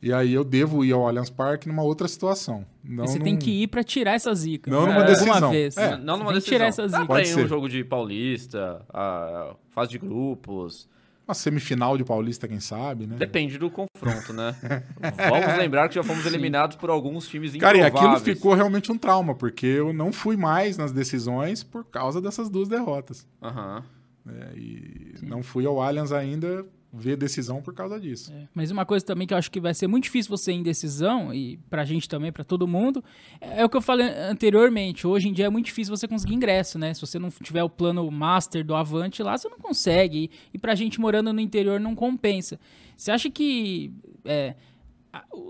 E aí eu devo ir ao Allianz Parque numa outra situação. Não
E você
num-
tem que ir pra tirar essa zica.
Não
né?
numa
Alguma
decisão.
vez.
É.
Não numa
Tem que
decisão.
tirar essa zica.
Dá pra
Pode
ir
ser.
um jogo de Paulista, a fase de grupos.
Uma semifinal de Paulista, quem sabe, né?
Depende do confronto, né? [laughs] Vamos lembrar que já fomos eliminados por alguns times
Cara, e
improváveis.
aquilo ficou realmente um trauma, porque eu não fui mais nas decisões por causa dessas duas derrotas.
Aham.
né? E não fui ao Allianz ainda ver decisão por causa disso.
É, Mas uma coisa também que eu acho que vai ser muito difícil você ir em decisão, e pra gente também, pra todo mundo, é o que eu falei anteriormente. Hoje em dia é muito difícil você conseguir ingresso, né? Se você não tiver o plano master do Avante lá, você não consegue. E, e pra gente morando no interior não compensa. Você acha que. é,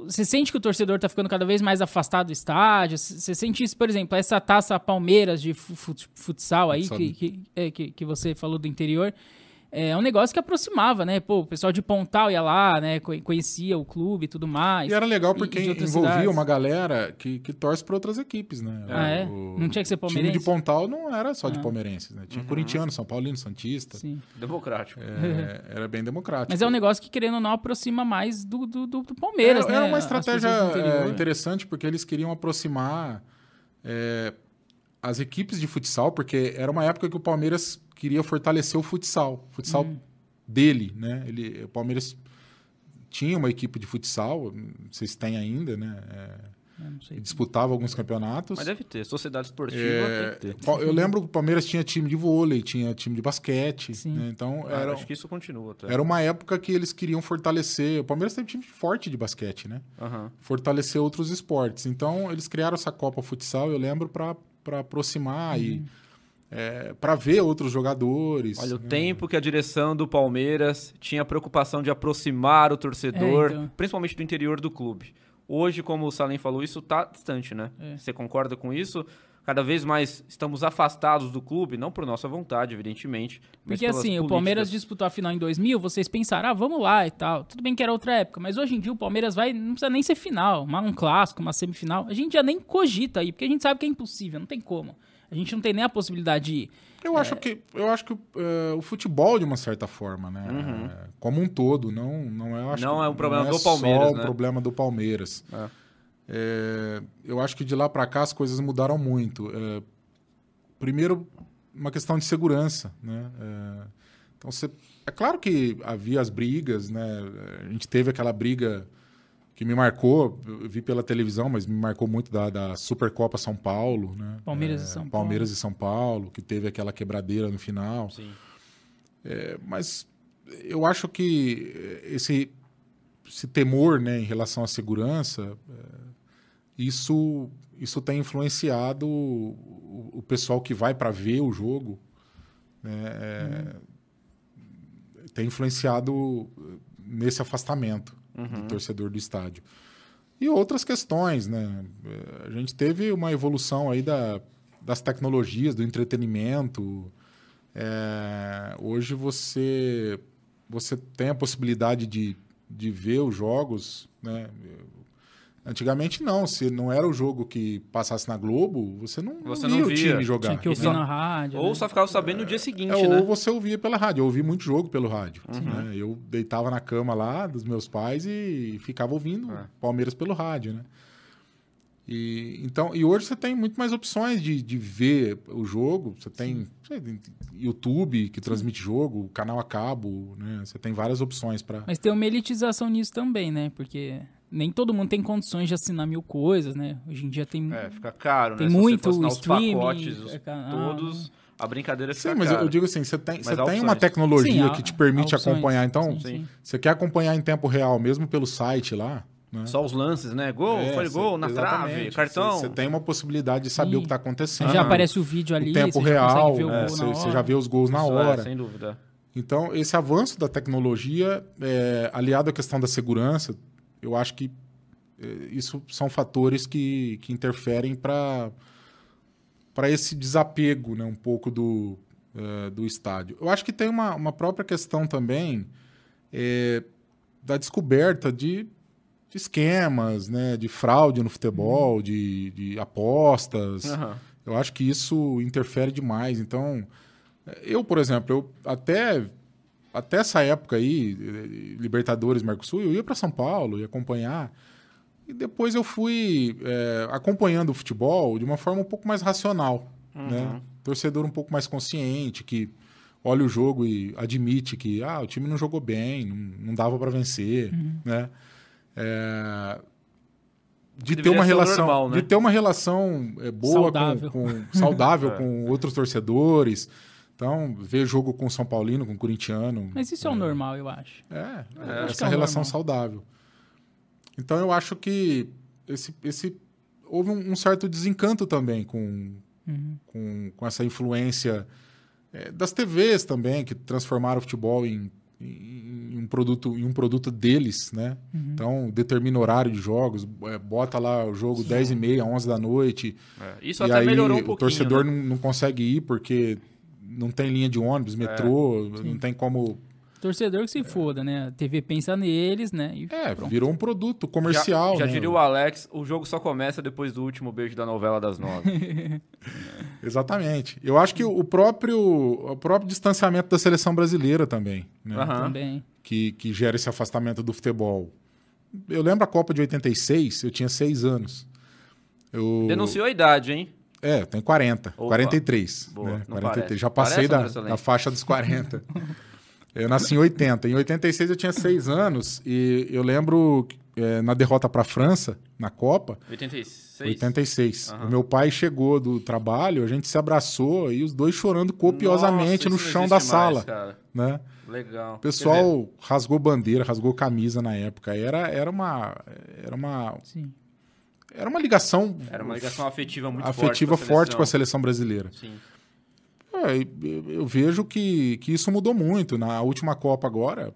você sente que o torcedor tá ficando cada vez mais afastado do estádio? Você sente isso, por exemplo, essa taça Palmeiras de fu- fu- futsal aí, que, que, é, que, que você falou do interior? É um negócio que aproximava, né? Pô, o pessoal de Pontal ia lá, né? co- Conhecia o clube e tudo mais.
E era legal porque
e de
envolvia
cidades.
uma galera que, que torce para outras equipes, né?
Ah, é?
O-
Não tinha que ser
O time
palmeirense?
de Pontal não era só de
Ah.
palmeirenses, né? Tinha corintiano, São Paulino, Santista.
Sim.
Democrático.
É, [laughs] era bem democrático.
Mas é um negócio que, querendo ou não, aproxima mais do, do, do- do Palmeiras,
era,
né?
era uma estratégia
interior.
é, interessante porque eles queriam aproximar é, as equipes de futsal, porque era uma época que o Palmeiras queria fortalecer o futsal, o futsal
Hum.
dele, né? Ele, o Palmeiras tinha uma equipe de futsal, vocês têm ainda, né? É,
sei.
disputava alguns campeonatos.
Mas deve ter. Sociedade esportiva
É,
tem que ter.
eu lembro que o Palmeiras tinha time de vôlei, tinha time de basquete.
Sim.
né? Então
Ah,
era,
Acho que isso continua até.
era uma época que eles queriam fortalecer. O Palmeiras teve time forte de basquete, né?
Aham.
Fortalecer outros esportes. Então eles criaram essa Copa Futsal, eu lembro, para aproximar e para ver outros jogadores.
Olha, o
né?
tempo que a direção do Palmeiras tinha preocupação de aproximar o torcedor,
É, então.
principalmente do interior do clube. Hoje, como o Salim falou, isso tá distante, né?
É.
Você concorda com isso? Cada vez mais estamos afastados do clube, não por nossa vontade, evidentemente. mas
Porque assim, o Palmeiras
políticas.
disputou a final em 2000, vocês pensaram, ah, vamos lá e tal. Tudo bem que era outra época, mas hoje em dia o Palmeiras vai, não precisa nem ser final, um clássico, uma semifinal. A gente já nem cogita aí, porque a gente sabe que é impossível, não tem como. A gente não tem nem a possibilidade de ir.
Eu acho que, eu acho que eh, o futebol, de uma certa forma, né? eh, Como um todo, não, não é, acho
Uhum. Não
que
é um problema
não
do Palmeiras,
só um
né?
problema do Palmeiras.
É.
Eh, eu acho que de lá para cá as coisas mudaram muito. Eh, primeiro, uma questão de segurança, né? Eh, então, você, é claro que havia as brigas, né? A gente teve aquela briga que me marcou, eu vi pela televisão, mas me marcou muito da, da Supercopa São Paulo, né?
Palmeiras e São Paulo.
Palmeiras e São Paulo, que teve aquela quebradeira no final.
Sim.
É, mas eu acho que esse, esse temor né, em relação à segurança, é, isso, isso tem influenciado o, o pessoal que vai para ver o jogo, né, é, tem influenciado nesse afastamento do torcedor do estádio. E outras questões, né? A gente teve uma evolução aí da, das tecnologias, do entretenimento. É, hoje você, você tem a possibilidade de, de ver os jogos, né? Antigamente não, se não era o jogo que passasse na Globo, você não,
Você
não via
não
o
via.
time jogar.
Tinha que ouvir
né?
na rádio.
Ou
né?
só ficava sabendo no dia seguinte,
É,
né?
Ou você ouvia pela rádio. Eu ouvi muito jogo pelo rádio.
Uhum.
né? Eu deitava na cama lá dos meus pais e ficava ouvindo
É.
Palmeiras pelo rádio, né? E, então, e hoje você tem muito mais opções de, de ver o jogo. Você tem sei, YouTube que transmite jogo, canal a cabo, né? Você tem várias opções para.
Mas tem uma elitização nisso também, né? Porque nem todo mundo tem condições de assinar mil coisas, né? Hoje em dia tem.
É, fica caro,
Tem
né? Se
muito
assinar os
streaming,
pacotes, os-
é canal,
todos, a brincadeira fica
Sim, mas eu-
cara.
eu digo assim, você tem,
Mas
você tem uma tecnologia
Sim, há-
que te permite acompanhar. Então,
Sim, sim.
você quer acompanhar em tempo real, mesmo pelo site lá, né?
Só os lances, né? Gol,
É,
foi
cê-
gol, na trave, cartão.
Você tem uma possibilidade de saber
Sim.
o que está acontecendo.
Já aparece o vídeo ali,
o tempo real, é, você
hora.
já vê os gols na
Isso é,
hora.
sem dúvida.
Então, esse avanço da tecnologia, é, aliado à questão da segurança, eu acho que é, isso são fatores que, que interferem para para esse desapego né, um pouco do, é, do estádio. Eu acho que tem uma, uma própria questão também é, da descoberta de, de esquemas, né, de fraude no futebol, de, de apostas.
Aham.
Eu acho que isso interfere demais. Então, eu, por exemplo, eu até até essa época aí, Libertadores, Mercosul, eu ia para São Paulo, ia acompanhar. E depois eu fui eh, acompanhando o futebol de uma forma um pouco mais racional, né? Torcedor um pouco mais consciente, que olha o jogo e admite que ah, o time não jogou bem, não, não dava para vencer, né? Eh, de ter uma relação,
normal, né?
de ter uma relação eh, boa
Saudável.
com, com- saudável [laughs]
É.
com outros torcedores. Então, ver jogo com São Paulino, com corintiano.
Mas isso é o normal, eu acho.
É,
acho
essa
que é o
relação
normal.
saudável. Então eu acho que esse, esse houve um, um certo desencanto também com,
Uhum.
com, com essa influência eh, das TVs também, que transformaram o futebol em, em, em um, produto, em um produto deles, né?
Uhum.
Então determina o horário de jogos, eh, bota lá o jogo 10 e meia, 11 da noite,
É, Isso
e
até
aí
melhorou um
o
pouquinho.
torcedor
né?
não, não consegue ir porque não tem linha de ônibus, metrô, não tem como
Torcedor que se foda, né? A TV pensa neles, né? E
É,
pronto.
virou um produto comercial.
Já, já
né?
diria o Alex, o jogo só começa depois do último beijo da novela das nove. [laughs]
Exatamente. Eu acho que o próprio, o próprio distanciamento da seleção brasileira também, né?
Aham.
Também.
que, que gera esse afastamento do futebol. Eu lembro a Copa de 86, eu tinha seis anos. Eu,
Denunciou a idade, hein?
É, tem 40,
Opa.
43.
Boa,
né?
não
43.
parece.
Já passei
Parece,
da, da faixa dos 40. [laughs] eu nasci em 80. Em 86 eu tinha seis anos e eu lembro. é, na derrota para a França, na Copa,
86.
86.
Aham.
O meu pai chegou do trabalho, a gente se abraçou e os dois chorando copiosamente
Nossa,
no chão da
mais,
sala.
cara.
Né?
Legal.
O pessoal rasgou bandeira, rasgou camisa na época. Era, era uma. Era uma.
Sim.
Era uma ligação.
Era uma ligação afetiva muito
afetiva
forte,
forte com a seleção brasileira.
Sim.
É, eu, eu vejo que, que isso mudou muito. Na última Copa agora,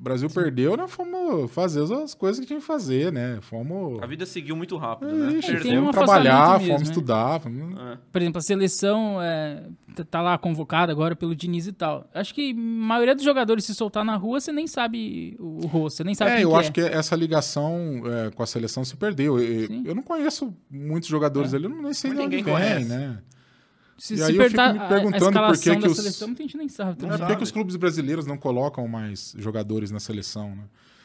o Brasil perdeu, nós fomos fazer as coisas que tinha que fazer, né? Fomos.
A vida seguiu muito rápido, né?
Ixi,
tem
Perdeu.
um
fomos trabalhar,
mesmo,
fomos
né?
estudar. fomos-
É.
Por exemplo, a seleção é, tá- lá convocada agora pelo Diniz e tal. Acho que a maioria dos jogadores se soltar na rua, você nem sabe o rosto, você nem sabe
É,
quem
eu
que
acho
é.
que essa ligação é, com a seleção se perdeu. Eu,
Sim.
eu não conheço muitos jogadores
É.
ali, eu nem sei
Mas
de onde
ninguém
vem,
conhece.
né?
Se,
E
se
aí eu fico me
a- a,
perguntando por que que os-
seleção, muita gente nem sabe.
Não
Mas
também.
por que, os clubes brasileiros não colocam mais jogadores na seleção, né?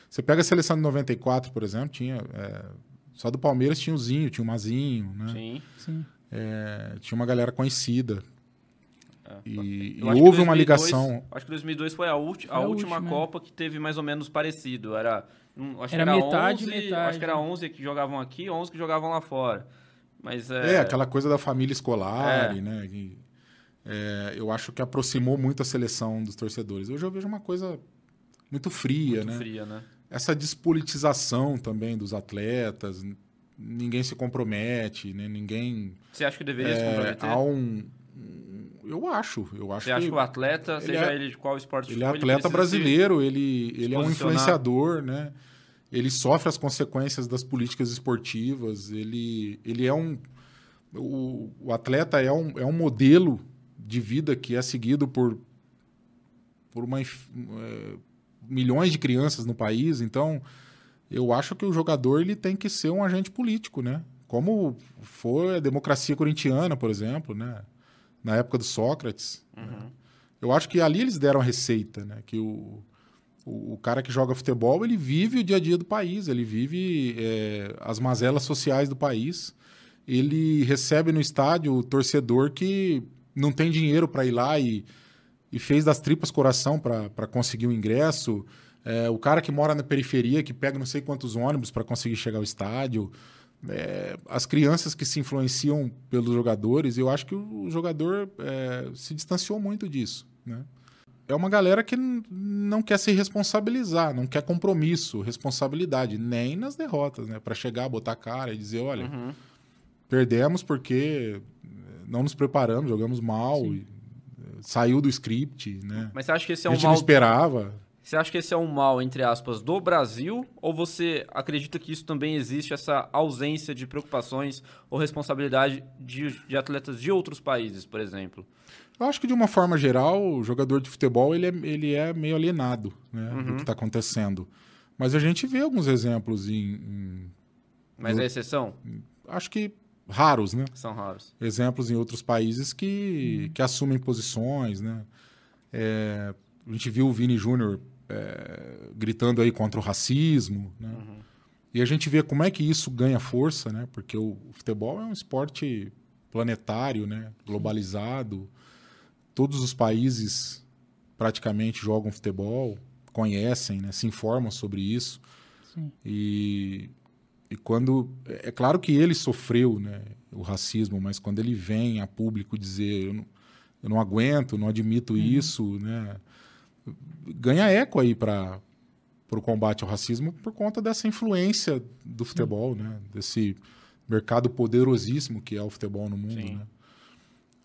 Você pega a seleção de 94, por exemplo, tinha. é, só do Palmeiras tinha o Zinho, tinha o Mazinho, né?
Sim.
Sim.
É, tinha uma galera conhecida.
É.
E, e houve uma
2002
ligação.
Acho que 2002 foi a, ulti- a
Foi a
última
última, é.
Copa que teve mais ou menos parecido. Era, acho
Era
que era
metade,
11,
metade.
Acho que era 11 que jogavam aqui, 11 que jogavam lá fora. Mas
É,
é,
aquela coisa da família escolar,
É.
né? que, é, eu acho que aproximou muito a seleção dos torcedores. Hoje eu vejo uma coisa muito fria,
muito
né?
fria, né?
Essa despolitização também dos atletas, ninguém se compromete, né? Ninguém.
Você acha que deveria se
É,
comprometer?
há um, Eu acho, eu acho
Você acha
que
o atleta,
ele
seja
é-
ele de qual esporte
ele é atleta
se-
brasileiro, ele, ele é um influenciador, né? Ele sofre as consequências das políticas esportivas, ele, ele é um... O, o atleta é um, é um modelo de vida que é seguido por, por uma, eh, milhões de crianças no país, então eu acho que o jogador ele tem que ser um agente político, né? Como foi a democracia corintiana, por exemplo, né? Na época do Sócrates.
Uhum.
Eu acho que ali eles deram a receita, né? Que o, o, cara que joga futebol, ele vive o dia a dia do país, ele vive é, as mazelas sociais do país. Ele recebe no estádio o torcedor que não tem dinheiro para ir lá e, e fez das tripas coração para conseguir o ingresso. É, o cara que mora na periferia, que pega não sei quantos ônibus para conseguir chegar ao estádio. É, as crianças que se influenciam pelos jogadores, eu acho que o jogador é, se distanciou muito disso. Né? É uma galera que não quer se responsabilizar, não quer compromisso, responsabilidade, nem nas derrotas, né? Para chegar, botar a cara e dizer, olha,
Uhum.
perdemos porque não nos preparamos, jogamos mal, e, eh, saiu do script, né?
Mas você acha que esse é
a
um
gente não
mal
esperava.
Você acha que esse é um mal, entre aspas, do Brasil? Ou você acredita que isso também existe, essa ausência de preocupações ou responsabilidade de, de atletas de outros países, por exemplo?
Eu acho que de uma forma geral, o jogador de futebol ele é, ele é meio alienado né, do
Uhum.
que está acontecendo. Mas a gente vê alguns exemplos em, em-
Mas é exceção?
acho que raros, né?
São raros.
Exemplos em outros países que, que assumem posições, né? É, a gente viu o Vini Júnior é, gritando aí contra o racismo, né?
Uhum.
E a gente vê como é que isso ganha força, né? Porque o futebol é um esporte planetário, né? Globalizado. Todos os países praticamente jogam futebol, conhecem, né? Se informam sobre isso.
Sim.
E, e quando. É claro que ele sofreu né, o racismo, mas quando ele vem a público dizer eu não, eu não aguento, não admito isso, né? Ganha eco aí para o combate ao racismo por conta dessa influência do futebol, né? Desse mercado poderosíssimo que é o futebol no mundo,
Sim.
né?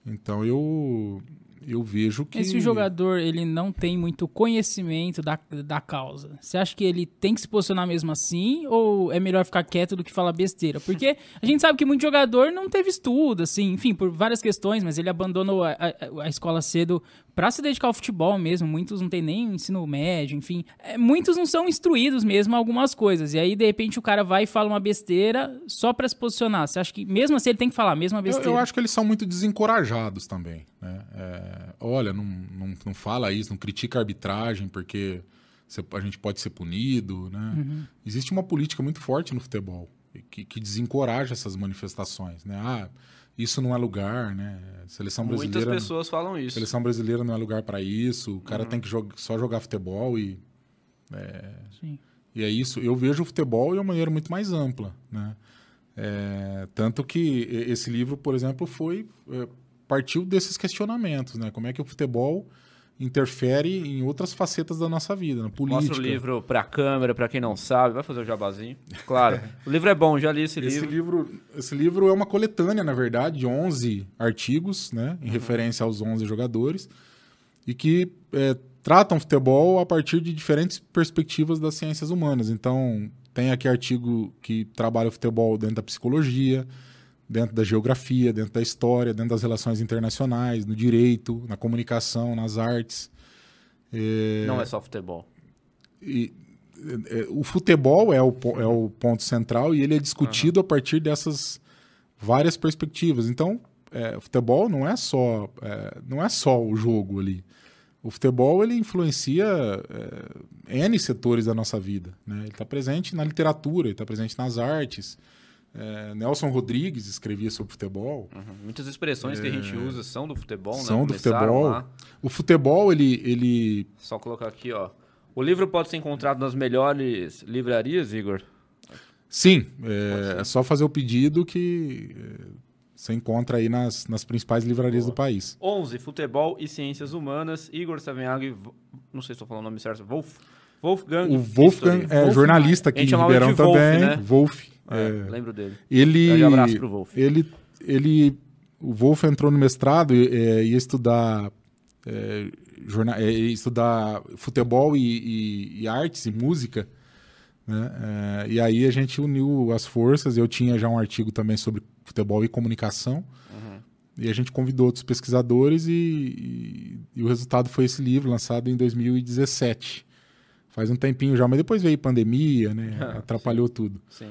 Então eu eu vejo que
E se o jogador ele não tem muito conhecimento da, da causa, você acha que ele tem que se posicionar mesmo assim ou é melhor ficar quieto do que falar besteira? Porque a gente sabe que muito jogador não teve estudo, assim, enfim, por várias questões, mas ele abandonou a, a- a escola cedo pra se dedicar ao futebol mesmo. Muitos não têm nem ensino médio, enfim. É, muitos não são instruídos mesmo a algumas coisas. E aí, de repente, o cara vai e fala uma besteira só pra se posicionar. Você acha que mesmo assim ele tem que falar a mesma
Eu,
besteira?
eu acho que eles são muito desencorajados também. Né? É, olha, não, não, não fala isso, não critica a arbitragem, porque a gente pode ser punido. Né?
Uhum.
Existe uma política muito forte no futebol que, que desencoraja essas manifestações. Né? Ah, isso não é lugar, né? Seleção
Muitas
brasileira.
pessoas falam isso.
Seleção brasileira não é lugar para isso. O cara
Uhum.
tem que jog- só jogar futebol e
Sim.
E é isso. Eu vejo o futebol de uma maneira muito mais ampla, né? É, tanto que esse livro, por exemplo, foi é, partiu desses questionamentos, né? Como é que o futebol interfere em outras facetas da nossa vida, na política.
Mostra o livro para a câmera, para quem não sabe, vai fazer o jabazinho. Claro, o livro é bom, já li esse,
esse
livro.
livro. Esse livro é uma coletânea, na verdade, de 11 artigos, né, em uhum. referência aos 11 jogadores, e que é, tratam futebol a partir de diferentes perspectivas das ciências humanas. Então, tem aqui artigo que trabalha o futebol dentro da psicologia, dentro da geografia, dentro da história, dentro das relações internacionais, no direito, na comunicação, nas artes.
É... Não é só futebol.
E, é, o futebol é o, é o ponto central e ele é discutido uhum. a partir dessas várias perspectivas. Então, é, futebol não é só é, não é só o jogo ali. O futebol ele influencia é, n setores da nossa vida. Né? Ele está presente na literatura, ele está presente nas artes, é, Nelson Rodrigues escrevia sobre futebol.
Uhum. Muitas expressões é... que a gente é. usa são do futebol,
são
né?
do futebol. Lá. O futebol, ele, ele.
Só colocar aqui, ó. O livro pode ser encontrado nas melhores livrarias, Igor?
Sim, é, é só fazer o pedido que é, você encontra aí nas, nas principais livrarias Boa. do país.
11, Futebol e Ciências Humanas, Igor Savenhag, não sei se estou falando o nome certo, Wolf. Wolfgang.
O Wolfgang History. é Wolf, jornalista aqui em Ribeirão também. Wolf, né? Wolf.
É, é, lembro dele.
Ele, um abraço pro Wolf. Ele, ele, o Wolf entrou no mestrado e é, ia estudar, é, jornal, é, estudar futebol e, e, e, artes e música. Né? É, e aí a gente uniu as forças. Eu tinha já um artigo também sobre futebol e comunicação. Uhum. E a gente convidou outros pesquisadores e, e, e, o resultado foi esse livro, lançado em 2017. Faz um tempinho já, mas depois veio pandemia, né? [laughs] Atrapalhou
Sim.
tudo.
Sim.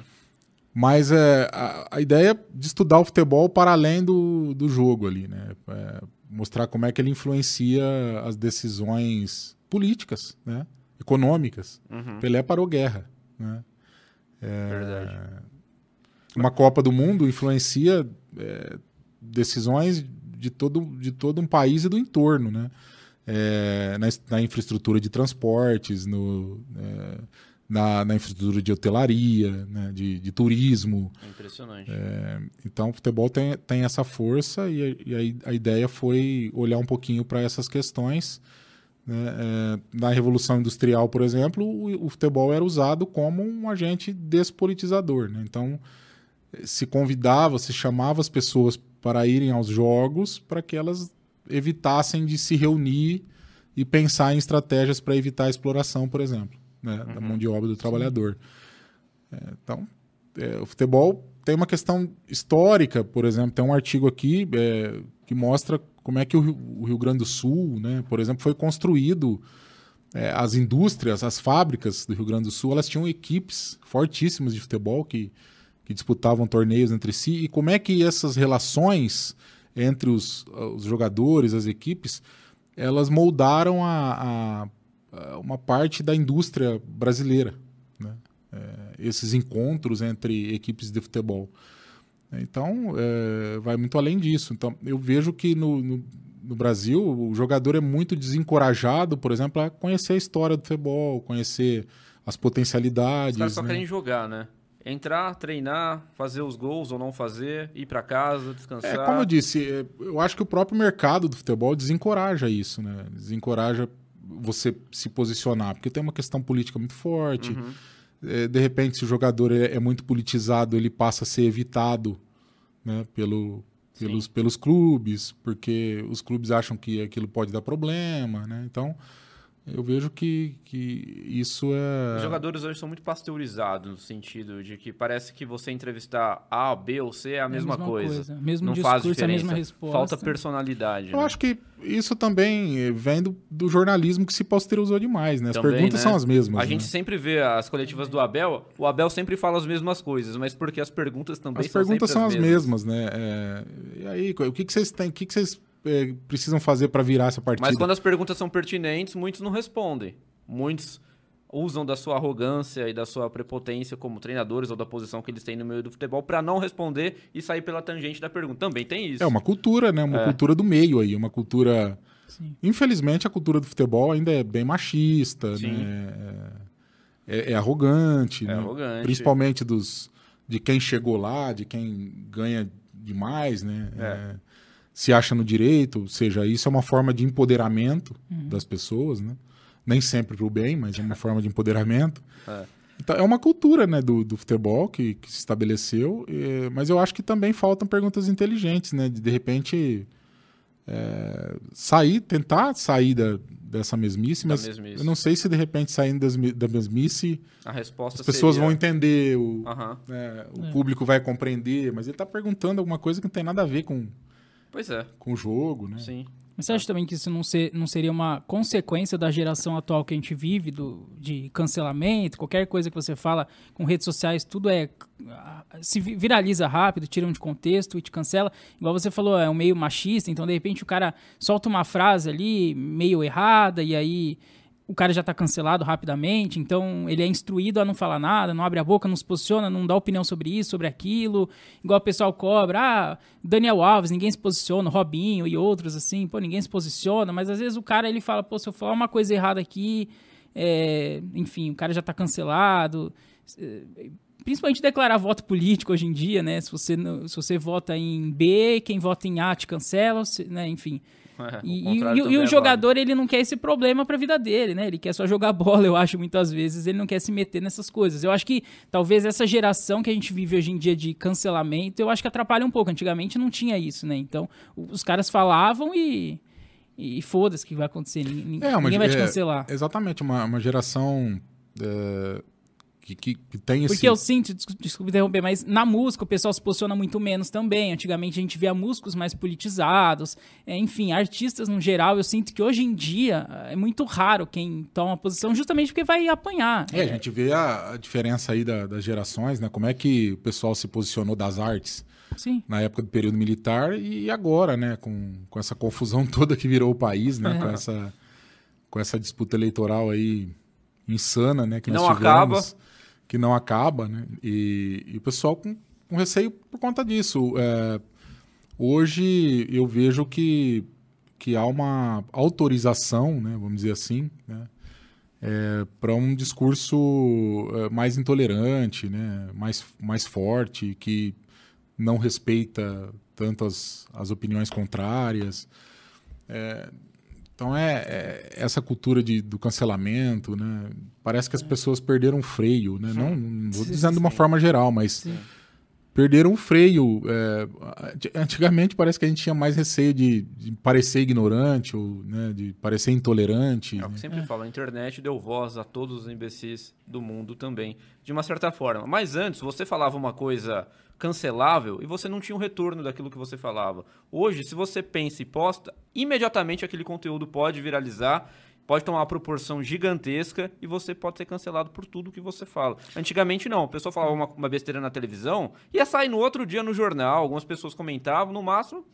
Mas é, a, a, ideia de estudar o futebol para além do, do jogo ali, né? É mostrar como é que ele influencia as decisões políticas, né? econômicas. Uhum. Pelé parou guerra. Né?
É, Verdade.
Uma Copa do Mundo influencia é, decisões de todo, de todo um país e do entorno, né? É, na, na, infraestrutura de transportes, no, é, na, na infraestrutura de hotelaria, né, de, de, turismo.
É impressionante.
É, então, o futebol tem, tem essa força e, e a, a, ideia foi olhar um pouquinho para essas questões. Né? É, na Revolução Industrial, por exemplo, o, o, futebol era usado como um agente despolitizador. Né? Então, se convidava, se chamava as pessoas para irem aos jogos para que elas evitassem de se reunir e pensar em estratégias para evitar a exploração, por exemplo né, uhum. da mão de obra do trabalhador. É, então, é, o futebol tem uma questão histórica, por exemplo, tem um artigo aqui é, que mostra como é que o Rio, o Rio, Grande do Sul, né, por exemplo, foi construído. É, as indústrias, as fábricas do Rio Grande do Sul, elas tinham equipes fortíssimas de futebol que, que disputavam torneios entre si. E como é que essas relações entre os, os jogadores, as equipes, elas moldaram a, a uma parte da indústria brasileira, né? é, esses encontros entre equipes de futebol. Então, é, vai muito além disso. Então, eu vejo que no, no, no, Brasil o jogador é muito desencorajado, por exemplo, a conhecer a história do futebol, conhecer as potencialidades. Os
caras só
né?
querem jogar, né? Entrar, treinar, fazer os gols ou não fazer, ir para casa, descansar.
É, como eu disse, eu acho que o próprio mercado do futebol desencoraja isso, né? Desencoraja você se posicionar, porque tem uma questão política muito forte. Uhum. É, de repente, se o jogador é, é, muito politizado, ele passa a ser evitado né, pelo, pelos, pelos clubes, porque os clubes acham que aquilo pode dar problema. Né? Então, eu vejo que, que isso é.
Os jogadores hoje são muito pasteurizados no sentido de que parece que você entrevistar A, B ou C é a, é mesma, mesma, coisa. coisa.
Mesmo
Não
discurso,
faz diferença.
a mesma resposta.
Falta personalidade.
Eu
né?
acho que isso também vem do, do, jornalismo que se pasteurizou demais, né? As
também,
perguntas
né?
são as mesmas.
A
né?
gente sempre vê as coletivas do Abel, o Abel sempre fala as mesmas coisas, mas porque as perguntas também
as
são
perguntas são
as
mesmas, né? É... E aí, o que, que vocês têm? O que, que vocês é, precisam fazer para virar essa partida?
Mas quando as perguntas são pertinentes, muitos não respondem. Muitos usam da sua arrogância e da sua prepotência como treinadores ou da posição que eles têm no meio do futebol para não responder e sair pela tangente da pergunta. Também tem isso.
É uma cultura, né? Uma é. cultura do meio aí, uma cultura. Sim. Infelizmente, a cultura do futebol ainda é bem machista, Sim. né? é, é arrogante,
É
né?
arrogante.
principalmente dos de quem chegou lá, de quem ganha demais, né?
É.
É, se acha no direito, ou seja, isso é uma forma de empoderamento das pessoas, né? Nem sempre para o bem, mas é uma forma de empoderamento.
É.
Então, é uma cultura né, do, do futebol que, que se estabeleceu, eh, mas eu acho que também faltam perguntas inteligentes, né? De, de repente eh, sair, tentar sair da, dessa mesmice,
Da
mas
mesmice.
eu não sei se de repente saindo das da mesmice
A resposta
as pessoas
seria...
vão entender, o, né, o
É.
público vai compreender, mas ele está perguntando alguma coisa que não tem nada a ver com,
Pois é,
com o jogo, né?
sim.
Mas você acha também que isso não, ser, não seria uma consequência da geração atual que a gente vive, do, de cancelamento, qualquer coisa que você fala com redes sociais, tudo é. ah, se vi- viraliza rápido, tiram de contexto e te cancela. Igual você falou, é um meio machista, então de repente o cara solta uma frase ali meio errada e aí o cara já tá cancelado rapidamente, então ele é instruído a não falar nada, não abre a boca, não se posiciona, não dá opinião sobre isso, sobre aquilo. Igual o pessoal cobra, ah, Daniel Alves, ninguém se posiciona, Robinho e outros assim, pô, ninguém se posiciona, mas às vezes o cara ele fala, pô, se eu falar uma coisa errada aqui, é, enfim, o cara já tá cancelado. Principalmente declarar voto político hoje em dia, né? Se você, se você vota em B, quem vota em A te cancela, né? Enfim.
É, [laughs]
E,
o
e- e o-
é
jogador, ele não quer esse problema pra vida dele, né? Ele quer só jogar [laughs] bola, eu acho, muitas vezes. Ele não quer se meter nessas coisas. Eu acho que talvez essa geração que a gente vive hoje em dia de cancelamento, eu acho que atrapalha um pouco. Antigamente não tinha isso, né? Então, os caras falavam e. E foda-se o que vai acontecer. Ninguém,
É, uma
ninguém vai te
é,
cancelar.
Exatamente, uma, uma geração é, que, que, que tem esse...
Porque eu sinto, des- desculpa interromper, mas na música o pessoal se posiciona muito menos também. Antigamente a gente via músicos mais politizados, é, enfim, artistas no geral. Eu sinto que hoje em dia é muito raro quem toma posição, justamente porque vai apanhar.
É, a gente vê a, a diferença aí da- das gerações, né? Como é que o pessoal se posicionou das artes
Sim.
na época do período militar e agora, né? Com, com essa confusão [laughs] toda que virou o país, né?
É.
Com, essa, com essa disputa eleitoral aí insana, né? Que,
Que
nós
não
tivemos, Que não acaba, né? E, e o pessoal com, com receio por conta disso. É, hoje eu vejo que, que há uma autorização, né? Vamos dizer assim, né? para um discurso eh, mais intolerante, né? mais, mais forte, que não respeita tanto as, as opiniões contrárias. É, então é, é essa cultura de, do cancelamento, né? Parece que as pessoas perderam o freio, né? Não, não vou dizendo de uma forma geral, mas
Sim.
perderam o freio. é, antigamente parece que a gente tinha mais receio de, de parecer ignorante ou né, de parecer intolerante.
É o
né?
que sempre falo, a internet deu voz a todos os imbecis do mundo também, de uma certa forma. Mas antes, você falava uma coisa cancelável e você não tinha um retorno daquilo que você falava. Hoje, se você pensa e posta, imediatamente aquele conteúdo pode viralizar, pode tomar uma proporção gigantesca e você pode ser cancelado por tudo que você fala. Antigamente não, a pessoa falava uma, uma besteira na televisão, ia sair no outro dia no jornal, algumas pessoas comentavam, no máximo.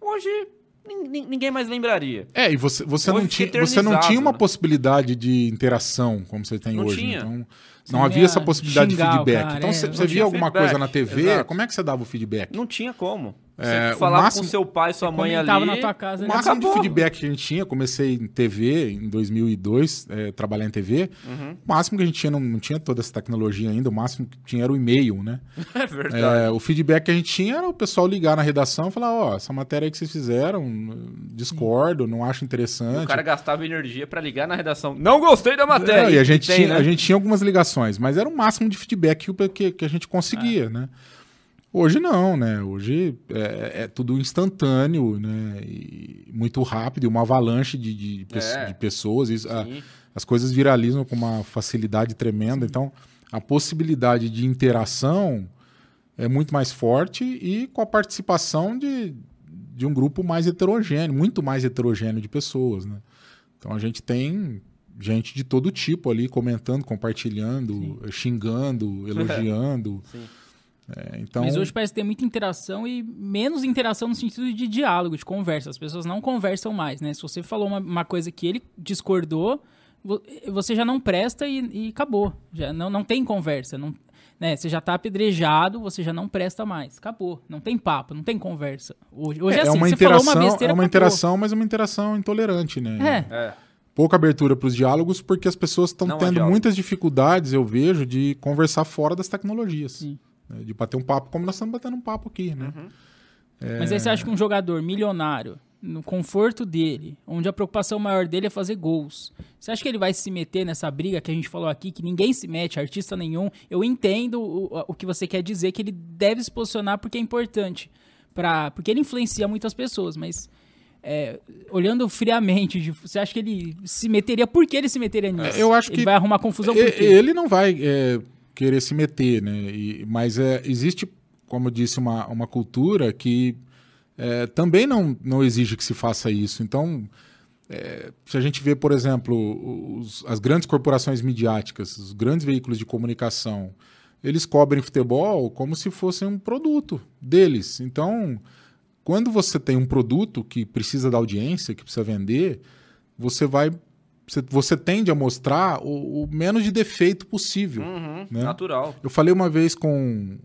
Hoje, ninguém mais lembraria.
É, e você, você, não, tinha, você não tinha uma
né?
possibilidade de interação como você tem
Não
hoje.
tinha.
Então, não havia
ia
essa possibilidade de feedback.
cara,
então,
é,
você, você via alguma
feedback,
coisa na TV,
exato.
como é que você dava o feedback?
Não tinha como. Você
É,
falava
máximo-
com seu pai, sua mãe ali.
Na tua casa.
O
né?
máximo de
acabou.
feedback que a gente tinha, comecei em TV em 2002, é, trabalhar em TV.
Uhum.
O máximo que a gente tinha, não, não tinha toda essa tecnologia ainda, o máximo que tinha era o e-mail, né? [laughs]
É verdade.
É, o feedback que a gente tinha era o pessoal ligar na redação e falar: Ó, essa matéria aí que vocês fizeram, discordo, não acho interessante.
o cara gastava energia pra ligar na redação. Não gostei da matéria.
É, e a gente,
Tem,
tinha,
né?
a gente tinha algumas ligações, mas era o máximo de feedback que, que, que a gente conseguia, né? Hoje não, né? Hoje é, é tudo instantâneo, né? E muito rápido, uma avalanche de, de, pe-
É.
de pessoas. Isso, a-
Sim.
as coisas viralizam com uma facilidade tremenda. Então, a possibilidade de interação é muito mais forte e com a participação de, de um grupo mais heterogêneo, muito mais heterogêneo de pessoas, né? Então, a gente tem gente de todo tipo ali comentando, compartilhando, xingando, [laughs] elogiando.
Sim.
É, então,
Mas hoje parece ter muita interação e menos interação no sentido de diálogo, de conversa. As pessoas não conversam mais, né? Se você falou uma, uma coisa que ele discordou, vo- você já não presta e, e acabou. Já não, não tem conversa. Não, né? Você já tá apedrejado, você já não presta mais. Acabou. Não tem papo, não tem conversa. Hoje, hoje é,
é,
assim,
uma
você
interação,
falou uma besteira,
é uma
acabou.
interação, mas é uma interação intolerante, né?
É,
É.
pouca abertura para os diálogos porque as pessoas estão tendo muitas dificuldades, eu vejo, de conversar fora das tecnologias.
Sim.
Né? De bater um papo como nós estamos batendo um papo aqui, né?
Uhum.
Mas aí você acha que um jogador milionário, no conforto dele, onde a preocupação maior dele é fazer gols, você acha que ele vai se meter nessa briga que a gente falou aqui, que ninguém se mete, artista nenhum? Eu entendo o, o que você quer dizer, que ele deve se posicionar porque é importante, pra, porque ele influencia muitas pessoas, mas é, olhando friamente, você acha que ele se meteria? Por que ele se meteria nisso?
Eu acho
ele
que
vai arrumar confusão por
E-
quê?
Ele não vai é, querer se meter, né? E- mas é, existe, como eu disse, uma, uma cultura que é, também não, não exige que se faça isso. Então, é, se a gente vê, por exemplo, os- as grandes corporações midiáticas, os grandes veículos de comunicação, eles cobrem futebol como se fosse um produto deles. Então, quando você tem um produto que precisa da audiência, que precisa vender, você vai. Você, tende a mostrar o, o menos de defeito possível.
Uhum,
Né?
Natural.
Eu falei uma vez com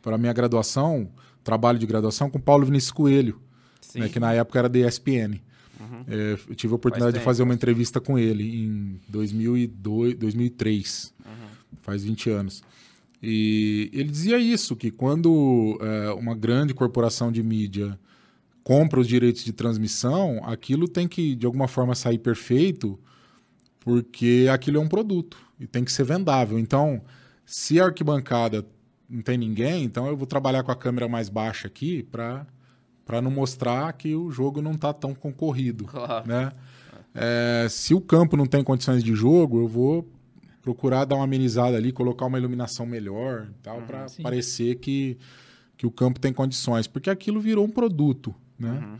para minha graduação, trabalho de graduação, com Paulo Vinícius Coelho, né, que na época era da ESPN. É, eu tive a oportunidade de fazer uma entrevista com ele em 2002, 2003,
Uhum.
faz 20 anos. E ele dizia isso, que quando é, uma grande corporação de mídia compra os direitos de transmissão, aquilo tem que, de alguma forma, sair perfeito, porque aquilo é um produto e tem que ser vendável. Então, se a arquibancada não tem ninguém, então eu vou trabalhar com a câmera mais baixa aqui para para não mostrar que o jogo não está tão concorrido,
Claro.
né? É, se o campo não tem condições de jogo, eu vou procurar dar uma amenizada ali, colocar uma iluminação melhor, tal, para
sim.
parecer que, que o campo tem condições, porque aquilo virou um produto, né?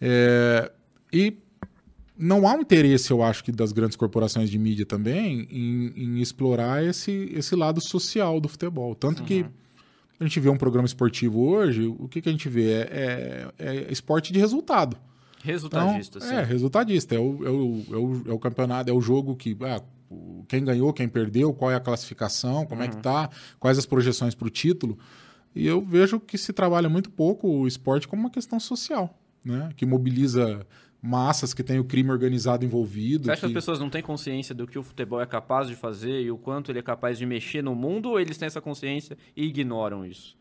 É, e não há um interesse, eu acho, que das grandes corporações de mídia também em, em explorar esse, esse lado social do futebol. Tanto que a gente vê um programa esportivo hoje, o que, que a gente vê? É, é- é esporte de resultado. Então,
Resultadista, sim.
é, resultadista. É o, é, o, é, o, é o campeonato, é o jogo que. ah, quem ganhou, quem perdeu, qual é a classificação, como é
Uhum.
que tá, quais as projeções para o título. E eu vejo que se trabalha muito pouco o esporte como uma questão social, né? Que mobiliza massas, que tem o crime organizado envolvido.
Você acha que as pessoas não têm consciência do que o futebol é capaz de fazer e o quanto ele é capaz de mexer no mundo ou eles têm essa consciência e ignoram isso?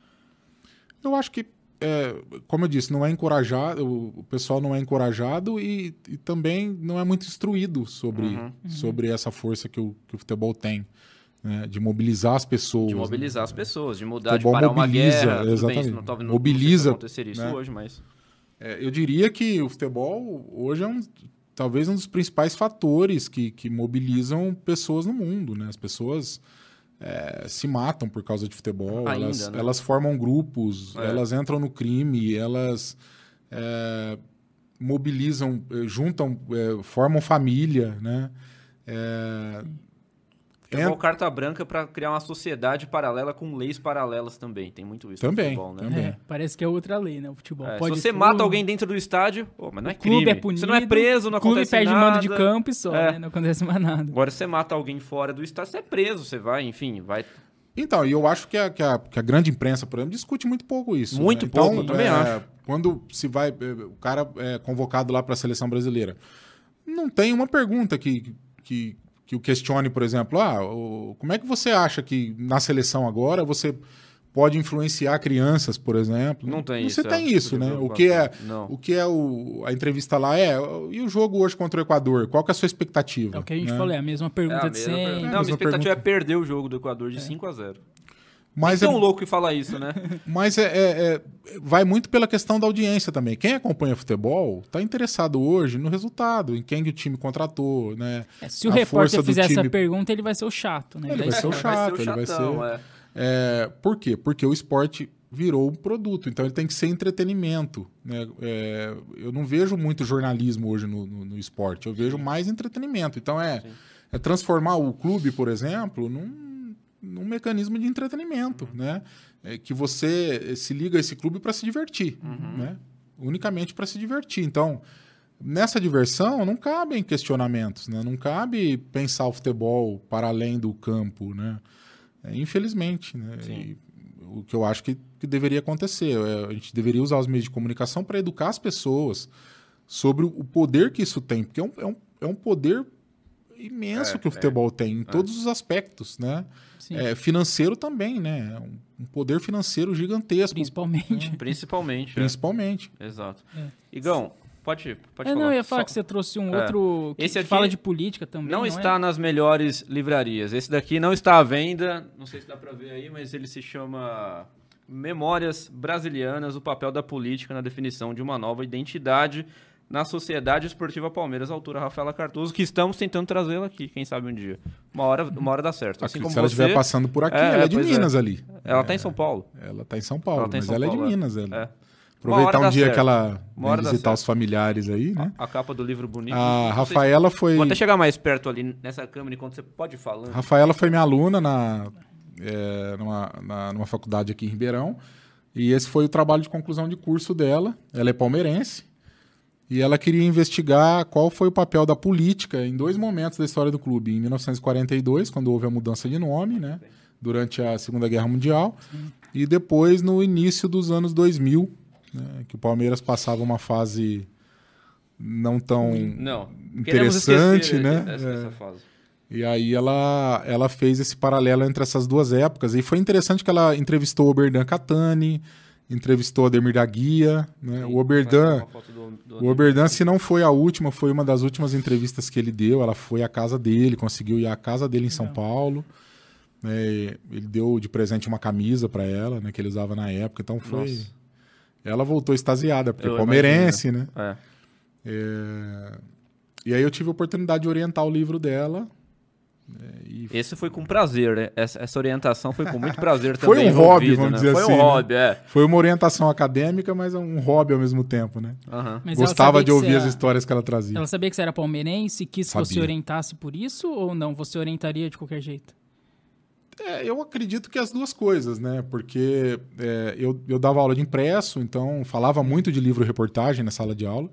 Eu acho que, é, como eu disse, não é encorajado, o o pessoal não é encorajado e, e também não é muito instruído sobre,
Uhum.
sobre essa força que o, que o futebol tem, né? de mobilizar as pessoas.
De
né?
mobilizar as pessoas, de mudar,
Futebol
de parar uma
mobiliza,
guerra. Tudo bem,
exatamente.
isso não, não-
Mobiliza,
não aconteceria isso
né?
hoje, mas...
É, eu diria que o futebol hoje é um, talvez um dos principais fatores que, que mobilizam pessoas no mundo. Né? As pessoas é, se matam por causa de futebol,
Ainda,
elas,
né?
elas formam grupos,
É.
elas entram no crime, elas é, mobilizam, eh, juntam, eh, formam família. Né? É,
Futebol
Ent-
carta branca pra criar uma sociedade paralela com leis paralelas também. Tem muito isso
Também,
no futebol, né?
também.
É, parece que é outra lei, né? O futebol.
É, se
Pode
você
tudo,
mata alguém dentro do estádio, pô, mas não é
o clube
crime.
é punido.
você não é preso, não
o clube
acontece
perde
nada.
mando de campo e só,
É.
né? Não acontece mais nada.
Agora, se você mata alguém fora do estádio, você é preso, você vai, enfim, vai...
Então, e eu acho que a, que, a, que a grande imprensa, por exemplo, discute muito pouco isso.
Muito
né?
pouco,
então,
eu também
é,
acho.
Quando se vai, é, o cara é convocado lá para a seleção brasileira, não tem uma pergunta que, que, que o questione, por exemplo, ah, o- como é que você acha que na seleção agora você pode influenciar crianças, por exemplo?
Não tem
Você
isso,
tem
é.
isso, né? O que é,
Não.
o que é o, a entrevista lá é, e o jogo hoje contra o Equador? Qual que é a sua expectativa?
É o que a gente
né?
falou, é a mesma
É
pergunta
a
de
mesma
sempre.
pergunta.
É a
Não, a
mesma
expectativa
pergunta.
é perder o jogo do Equador de 5 a 0
Mas é,
um louco que fala isso, né? [laughs]
Mas é, é- é- vai muito pela questão da audiência também. Quem acompanha futebol está interessado hoje no resultado, em quem que o time contratou, né?
É, se o
A
repórter fizer essa
time-
pergunta, ele vai ser o chato, né?
Ele vai ser o chato, ele vai ser-
é.
É, por quê? Porque o esporte virou um produto, então ele tem que ser entretenimento. Né? É, eu não vejo muito jornalismo hoje no, no- no esporte, eu vejo mais entretenimento. Então é, é transformar o clube, por exemplo, num, num mecanismo de entretenimento, né? É, que você se liga a esse clube para se divertir, né? unicamente para se divertir. Então, nessa diversão não cabem questionamentos, né? não cabe pensar o futebol para além do campo, né? É, infelizmente, né? E o que eu acho que, que deveria acontecer. é, a gente deveria usar os meios de comunicação para educar as pessoas sobre o poder que isso tem, porque é um, é um, é um poder imenso
É,
que o
é.
futebol tem, em todos os aspectos, né? É, financeiro também, né? Um, um poder financeiro gigantesco,
principalmente.
Principalmente. é.
principalmente.
Exato.
É.
Igão, pode, pode
É,
falar.
não, eu ia falar
Só-
que você trouxe um
É.
outro que,
Esse
que
aqui
fala de política também.
Não,
é?
está nas melhores livrarias. Esse daqui não está à venda. Não sei se dá pra ver aí, mas ele se chama Memórias Brasilianas: O papel da política na definição de uma nova identidade na Sociedade Esportiva Palmeiras, autora Rafaela Cardoso, que estamos tentando trazê-la aqui, quem sabe um dia. Uma hora, uma hora dá certo. Assim como
se ela
você,
estiver passando por aqui,
É,
ela é de
é.
Minas ali.
ela está em São Paulo.
Ela tá em São Paulo,
Ela tá
mas
São
ela é
Paulo,
de
é.
Minas. Ela.
É.
Aproveitar um dia
certo.
que ela vem visitar os familiares aí, né?
A capa do livro bonito.
A Rafaela foi.
Vou até chegar mais perto ali nessa câmera enquanto você pode falando.
Rafaela foi minha aluna na, é, numa, na- numa faculdade aqui em Ribeirão. E esse foi o trabalho de conclusão de curso dela. Ela é palmeirense. E ela queria investigar qual foi o papel da política em dois momentos da história do clube. Em 1942, quando houve a mudança de nome, né? Durante a Segunda Guerra Mundial. E depois no início dos anos 2000, né, que o Palmeiras passava uma fase não tão
Não.
interessante, né?
Essa,
É.
essa.
E aí ela, ela fez esse paralelo entre essas duas épocas. E foi interessante que ela entrevistou o Oberdan Catani, entrevistou o Ademir da Guia, né? o Oberdan.
Do- do-
O Oberdan, se não foi a última, foi uma das últimas entrevistas que ele deu. Ela foi à casa dele, conseguiu ir à casa dele em São Paulo. né? Ele deu de presente uma camisa para ela, né, que ele usava na época. Então foi.
Nossa.
Ela voltou extasiada, porque
Eu
é palmeirense, né?
É.
É, E aí eu tive a oportunidade de orientar o livro dela. Né, e
Esse foi com prazer, né? Essa, essa orientação foi com muito prazer [laughs]
Foi
também.
um hobby, vamos
né?
dizer
foi
assim,
um
né?
hobby, é.
Foi uma orientação acadêmica, mas é um hobby ao mesmo tempo, né? Gostava
sabia
de ouvir
você
as
era-
histórias que ela trazia.
Ela sabia que você era palmeirense, quis que você
Sabia.
orientasse por isso ou não? Você orientaria de qualquer jeito?
É, eu acredito que as duas coisas, né? Porque é, eu, eu dava aula de impresso, então falava muito de livro-reportagem na sala de aula.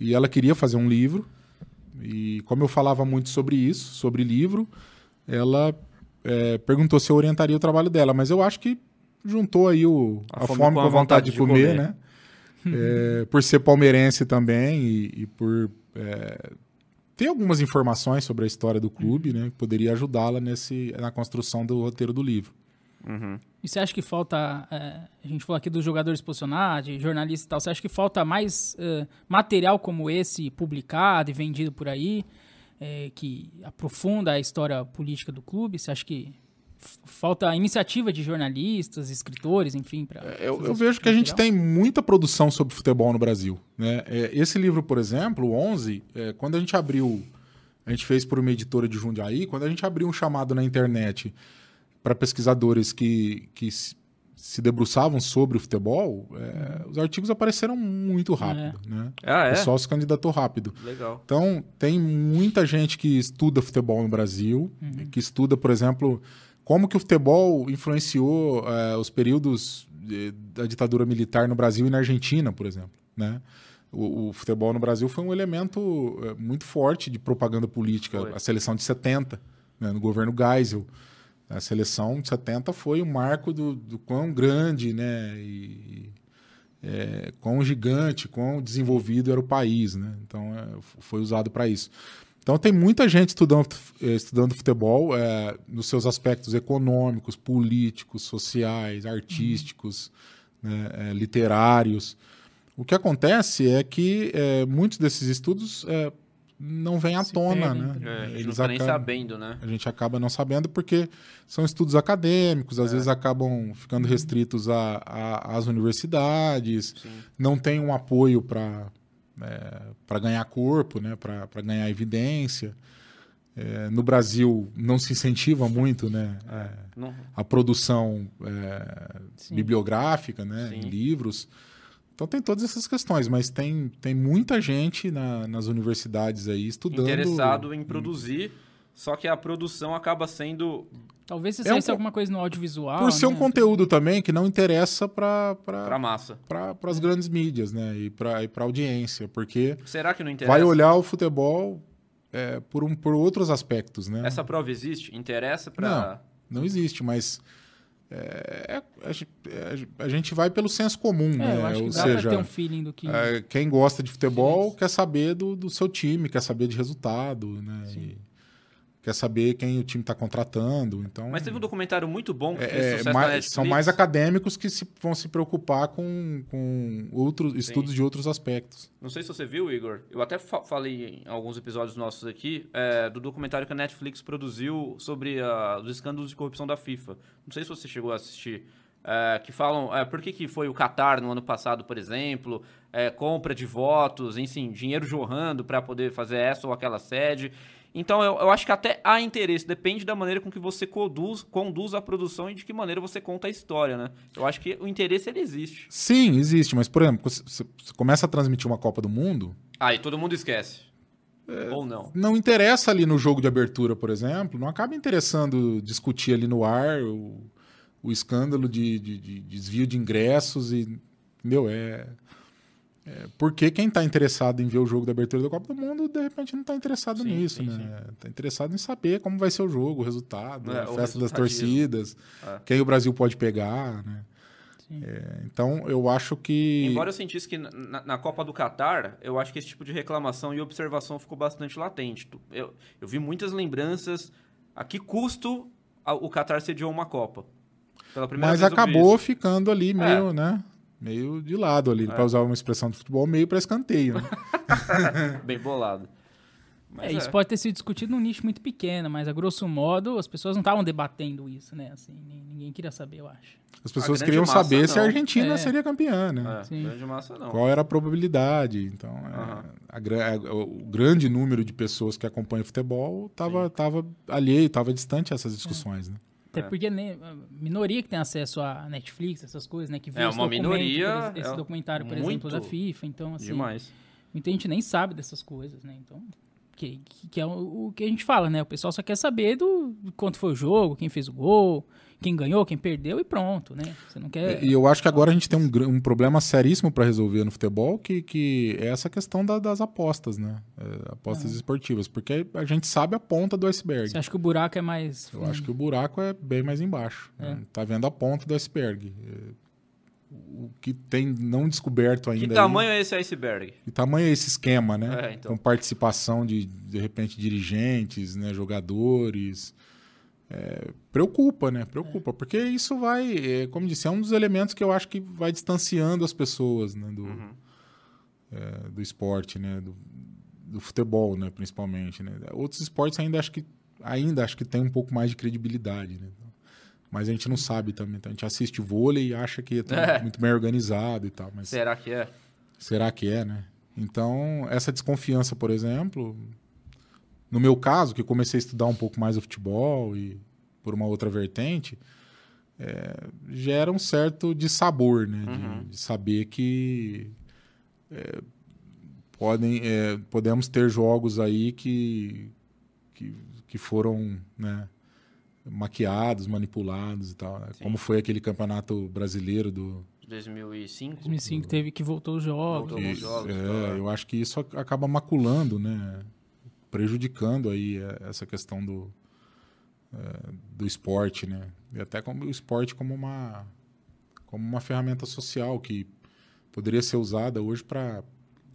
E ela queria fazer um livro. E como eu falava muito sobre isso, sobre livro, ela é, perguntou se eu orientaria o trabalho dela. Mas eu acho que juntou aí o, a, fome, com a vontade, de comer, né? É, por ser palmeirense também e, e por é, ter algumas informações sobre a história do clube, né? Que poderia ajudá-la nesse na construção do roteiro do livro.
Uhum.
E você acha que falta. é, a gente falou aqui dos jogadores posicionados, de jornalistas e tal. Você acha que falta mais é, material como esse publicado e vendido por aí, é, que aprofunda a história política do clube? Você acha que falta iniciativa de jornalistas, escritores, enfim? Pra
É, Eu, eu vejo
tipo
que a
de
gente
material?
tem muita produção sobre futebol no Brasil. Né? É, esse livro, por exemplo, o 11, é, quando a gente abriu, a gente fez por uma editora de Jundiaí, quando a gente abriu um chamado na internet para pesquisadores que, que se, debruçavam sobre o futebol, é, os artigos apareceram muito rápido. Né?
Ah,
O
é?
pessoal se candidatou rápido.
Legal.
Então, tem muita gente que estuda futebol no Brasil, que estuda, por exemplo, como que o futebol influenciou eh, os períodos de- da ditadura militar no Brasil e na Argentina, por exemplo. Né? O, o futebol no Brasil foi um elemento eh, muito forte de propaganda política.
Foi.
A seleção de 70, né, no governo Geisel. A seleção de 70 foi o marco do, do quão grande né, e, é, quão gigante, quão desenvolvido era o país, né? Então é, foi usado para isso. Então tem muita gente estudando, eh, estudando futebol eh, nos seus aspectos econômicos, políticos, sociais, artísticos, né, eh, literários. O que acontece é que eh, muitos desses estudos não vêm à
Se
tona,
perdem,
né?
É, a gente não
Eles
tá nem
acabam-
sabendo, né?
a gente acaba não sabendo porque são estudos acadêmicos, às vezes acabam ficando restritos a- a- às universidades,
Sim.
não tem um apoio para para ganhar corpo, né, para ganhar evidência. É, no Brasil não se incentiva muito né, é,
Não-
a produção é, bibliográfica, né,
Sim.
em livros. Então tem todas essas questões, mas tem, tem muita gente na- nas universidades aí estudando.
interessado em produzir, só que a produção acaba sendo
Talvez se
É um
saísse
co-
alguma coisa no audiovisual.
Por ser um
né?
conteúdo também que não interessa para
pra massa.
as grandes mídias, né? E para a audiência, porque
Será que não interessa?
vai olhar o futebol é, por, um, por outros aspectos, né?
Essa prova existe? Interessa pra.
Não existe, mas é, a, gente- é, a gente vai pelo senso comum,
É,
né?
eu acho que
Ou
dá
seja,
ter um feeling do que.
é, quem gosta de futebol quer saber do, do seu time, quer saber de resultado, né? E quer saber quem o time está contratando. Então,
Mas teve um documentário muito bom que fez
é,
sucesso na
mais- são mais acadêmicos que se- vão se preocupar com, com outros estudos de outros aspectos.
Não sei se você viu, Igor. Eu até fa- falei em alguns episódios nossos aqui é, do documentário que a Netflix produziu sobre a- os escândalos de corrupção da FIFA. Não sei se você chegou a assistir. é, que falam é, por que, que foi o Qatar no ano passado, por exemplo, é, compra de votos, enfim, dinheiro jorrando para poder fazer essa ou aquela sede. Então eu, eu acho que até há interesse, depende da maneira com que você conduz, conduz a produção e de que maneira você conta a história, né? Eu acho que o interesse ele existe.
Sim, existe, mas, por exemplo, você, começa a transmitir uma Copa do Mundo,
Aí todo mundo esquece. Ou não.
não interessa ali no jogo de abertura, por exemplo, não acaba interessando discutir ali no ar o, o escândalo de, de- de desvio de ingressos e. Entendeu? É. é porque quem está interessado em ver o jogo da abertura da Copa do Mundo, de repente não está interessado
Sim,
nisso,
sim,
né? Está interessado em saber como vai ser o jogo, o resultado,
É,
a
o
festa das torcidas,
É.
quem o Brasil pode pegar, né? É, então, eu acho que.
Embora eu sentisse que na, na- Copa do Catar, eu acho que esse tipo de reclamação e observação ficou bastante latente. Eu, eu vi muitas lembranças a que custo a- o Catar sediou uma Copa. Pela primeira
Mas acabou ficando ali meio, né? Meio de lado ali, para usar uma expressão de futebol, meio para escanteio. Né? [laughs]
Bem bolado. Mas
É, isso pode ter sido discutido num nicho muito pequeno, mas a grosso modo as pessoas não estavam debatendo isso, né? Assim, ni- ninguém queria saber, eu acho.
As pessoas queriam
massa,
saber se a
não.
Argentina
É.
seria campeã, né?
É,
Sim.
grande massa não.
Qual era a probabilidade? Então, é, a a- o grande número de pessoas que acompanham futebol estava tava alheio, estava distante a essas discussões, né?
Até
É.
porque né, minoria que tem acesso à Netflix, essas coisas, né? Que viu
É,
esse
uma minoria,
esse
é
documentário, por exemplo, da FIFA. Então, assim,
Demais.
muita gente nem sabe dessas coisas, né? Então, que, que, que é o, o que a gente fala, né? O pessoal só quer saber do, do quanto foi o jogo, quem fez o gol, quem ganhou, quem perdeu e pronto, né? Você não quer...
E eu acho que agora a gente tem um, um problema seríssimo para resolver no futebol, que, que é essa questão da- das apostas, né? É, apostas esportivas, porque a gente sabe a ponta do iceberg.
Você acha que o buraco é mais...
Eu acho que o buraco é bem mais embaixo.
É.
né? Tá vendo a ponta do iceberg. O que tem não descoberto ainda.
Que
aí-
tamanho é esse iceberg?
Que tamanho é esse esquema, né?
É, então.
Com participação de, de repente, dirigentes, né? jogadores. É, preocupa, né? Preocupa. Porque isso vai, é, como disse, é um dos elementos que eu acho que vai distanciando as pessoas né? do,
Uhum.
é, do esporte, né? Do, do futebol, né? Principalmente. Né? Outros esportes ainda acho que ainda acho que tem um pouco mais de credibilidade, né? Mas a gente não sabe também. Então a gente assiste vôlei e acha que é
É.
muito bem organizado e tal. Mas
Será que é?
Será que é, né? Então, essa desconfiança, por exemplo, no meu caso, que eu comecei a estudar um pouco mais o futebol e por uma outra vertente, é, gera um certo dissabor, né? De-
Uhum.
De, saber que é, podem, é, podemos ter jogos aí que, que, que foram, né? maquiados, manipulados e tal, né? Como foi aquele campeonato brasileiro do,
2005?
2005 teve que voltou os jogos.
Voltou.
e-
alguns jogos,
é, eu acho que isso ac- acaba maculando, né? Prejudicando aí é, essa questão do, é, do esporte, né? E até como o esporte como uma, como uma ferramenta social que poderia ser usada hoje para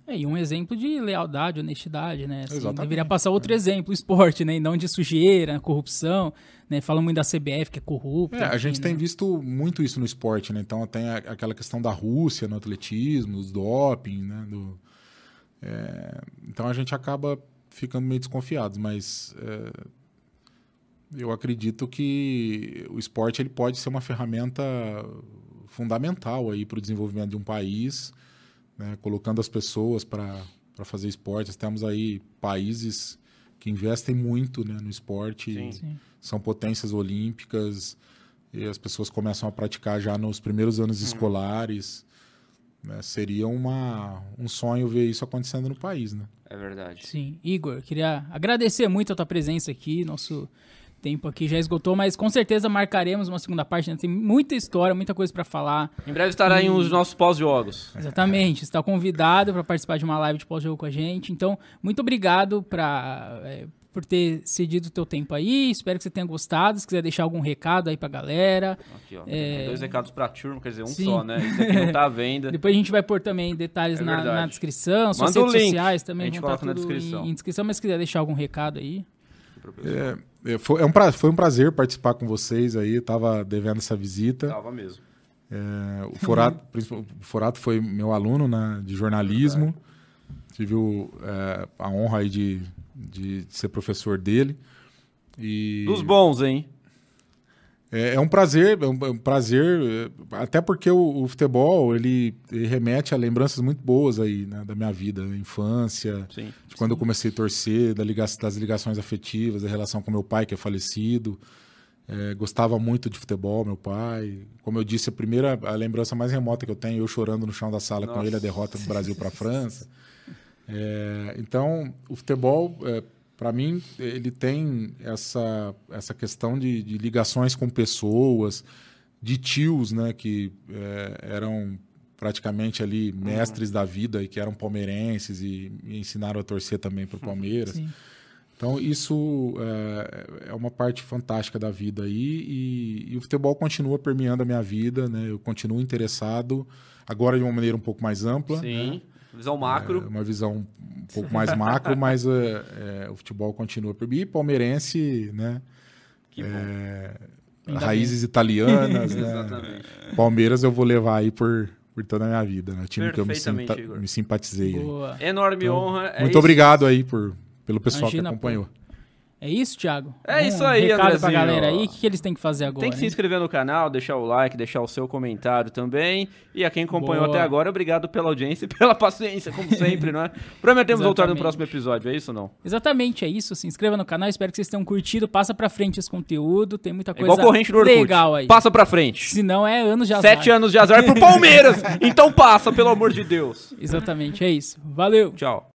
É, e um exemplo de lealdade, honestidade, né? Assim, deveria passar outro exemplo, o esporte, né? E não de sujeira, corrupção, né? Fala muito da CBF, que é corrupta.
É, a
enfim,
gente
né?
tem visto muito isso no esporte, né? Então tem a- aquela questão da Rússia no atletismo, os doping, né? Do, é, então a gente acaba ficando meio desconfiados, mas é, eu acredito que o esporte ele pode ser uma ferramenta fundamental aí para o desenvolvimento de um país, né? colocando as pessoas para fazer esporte. Temos aí países que investem muito né, no esporte
Sim.
Sim.
são potências olímpicas e as pessoas começam a praticar já nos primeiros anos escolares. Né? Seria uma, um sonho ver isso acontecendo no país, né?
É verdade.
Sim. Igor, queria agradecer muito a tua presença aqui. Nosso tempo aqui já esgotou, mas com certeza marcaremos uma segunda parte. Né? Tem muita história, muita coisa para falar.
Em breve estará em os nossos pós-jogos.
Exatamente. Está convidado para participar de uma live de pós-jogo com a gente. Então, muito obrigado pra, é, por ter cedido o teu tempo aí. Espero que você tenha gostado. Se quiser deixar algum recado aí pra galera.
Aqui, ó.
É.
Dois recados pra turma, quer dizer, um
Sim.
só, né? Isso aqui não tá à venda. [laughs]
Depois a gente vai pôr também detalhes
É
na, na descrição, suas
Manda
redes
link,
sociais
a
também
gente
vão estar
coloca na
tudo
descrição.
Em, em descrição, mas se quiser deixar algum recado aí.
É, é, foi, é um pra- foi um prazer participar com vocês aí. Eu tava devendo essa visita.
Tava mesmo.
É, o, Forato, [laughs] o Forato foi meu aluno né, de jornalismo. Tive o, é, a honra aí de, de ser professor dele. E
Dos bons, hein?
é, é um prazer, é um, é um prazer, é, até porque o, o futebol ele, ele remete a lembranças muito boas aí né, da minha vida, da infância,
Sim.
de quando eu comecei a torcer, da liga- das ligações afetivas, da relação com meu pai que é falecido. É, gostava muito de futebol, meu pai. Como eu disse, a primeira a lembrança mais remota que eu tenho, eu chorando no chão da sala com
Nossa.
ele, a derrota do Brasil para a [laughs] França. É, então, o futebol, para mim, ele tem essa, essa questão de, de ligações com pessoas, de tios, né, que é, eram praticamente ali mestres da vida e que eram palmeirenses e me ensinaram a torcer também para o Palmeiras.
Sim.
Então, isso é, é uma parte fantástica da vida aí e, e o futebol continua permeando a minha vida, né? Eu continuo interessado, agora de uma maneira um pouco mais ampla.
Sim. Visão macro.
É uma visão um pouco mais macro, [laughs] mas é, é, o futebol continua. E palmeirense, né?
Que bom.
É,
Ainda
raízes italianas, [laughs] né?
Exatamente.
Palmeiras eu vou levar aí por, por toda a minha vida, né? Time que eu me, simpa-
Igor.
me simpatizei.
Enorme
Então,
honra. é
Muito
isso.
obrigado aí por, pelo pessoal
Imagina,
que acompanhou.
É isso, Thiago?
É
Um
isso aí,
recado pra
Andrezinho.
galera aí. O que, que eles têm que fazer agora?
Tem que se
hein?
inscrever no canal, deixar o like, deixar o seu comentário também. E a quem acompanhou
Boa.
até agora, obrigado pela audiência e [laughs] pela paciência, como sempre, não é? Prometemos voltar no próximo episódio, é isso ou não?
Exatamente, é isso. Se inscreva no canal, espero que vocês tenham curtido. Passa pra frente esse conteúdo, tem muita
É
coisa
igual corrente do Orkut.
legal aí.
Passa pra frente.
Se não, é anos de azar.
Sete anos de azar pro Palmeiras. [laughs] então passa, pelo amor de Deus.
Exatamente, é isso. Valeu!
Tchau.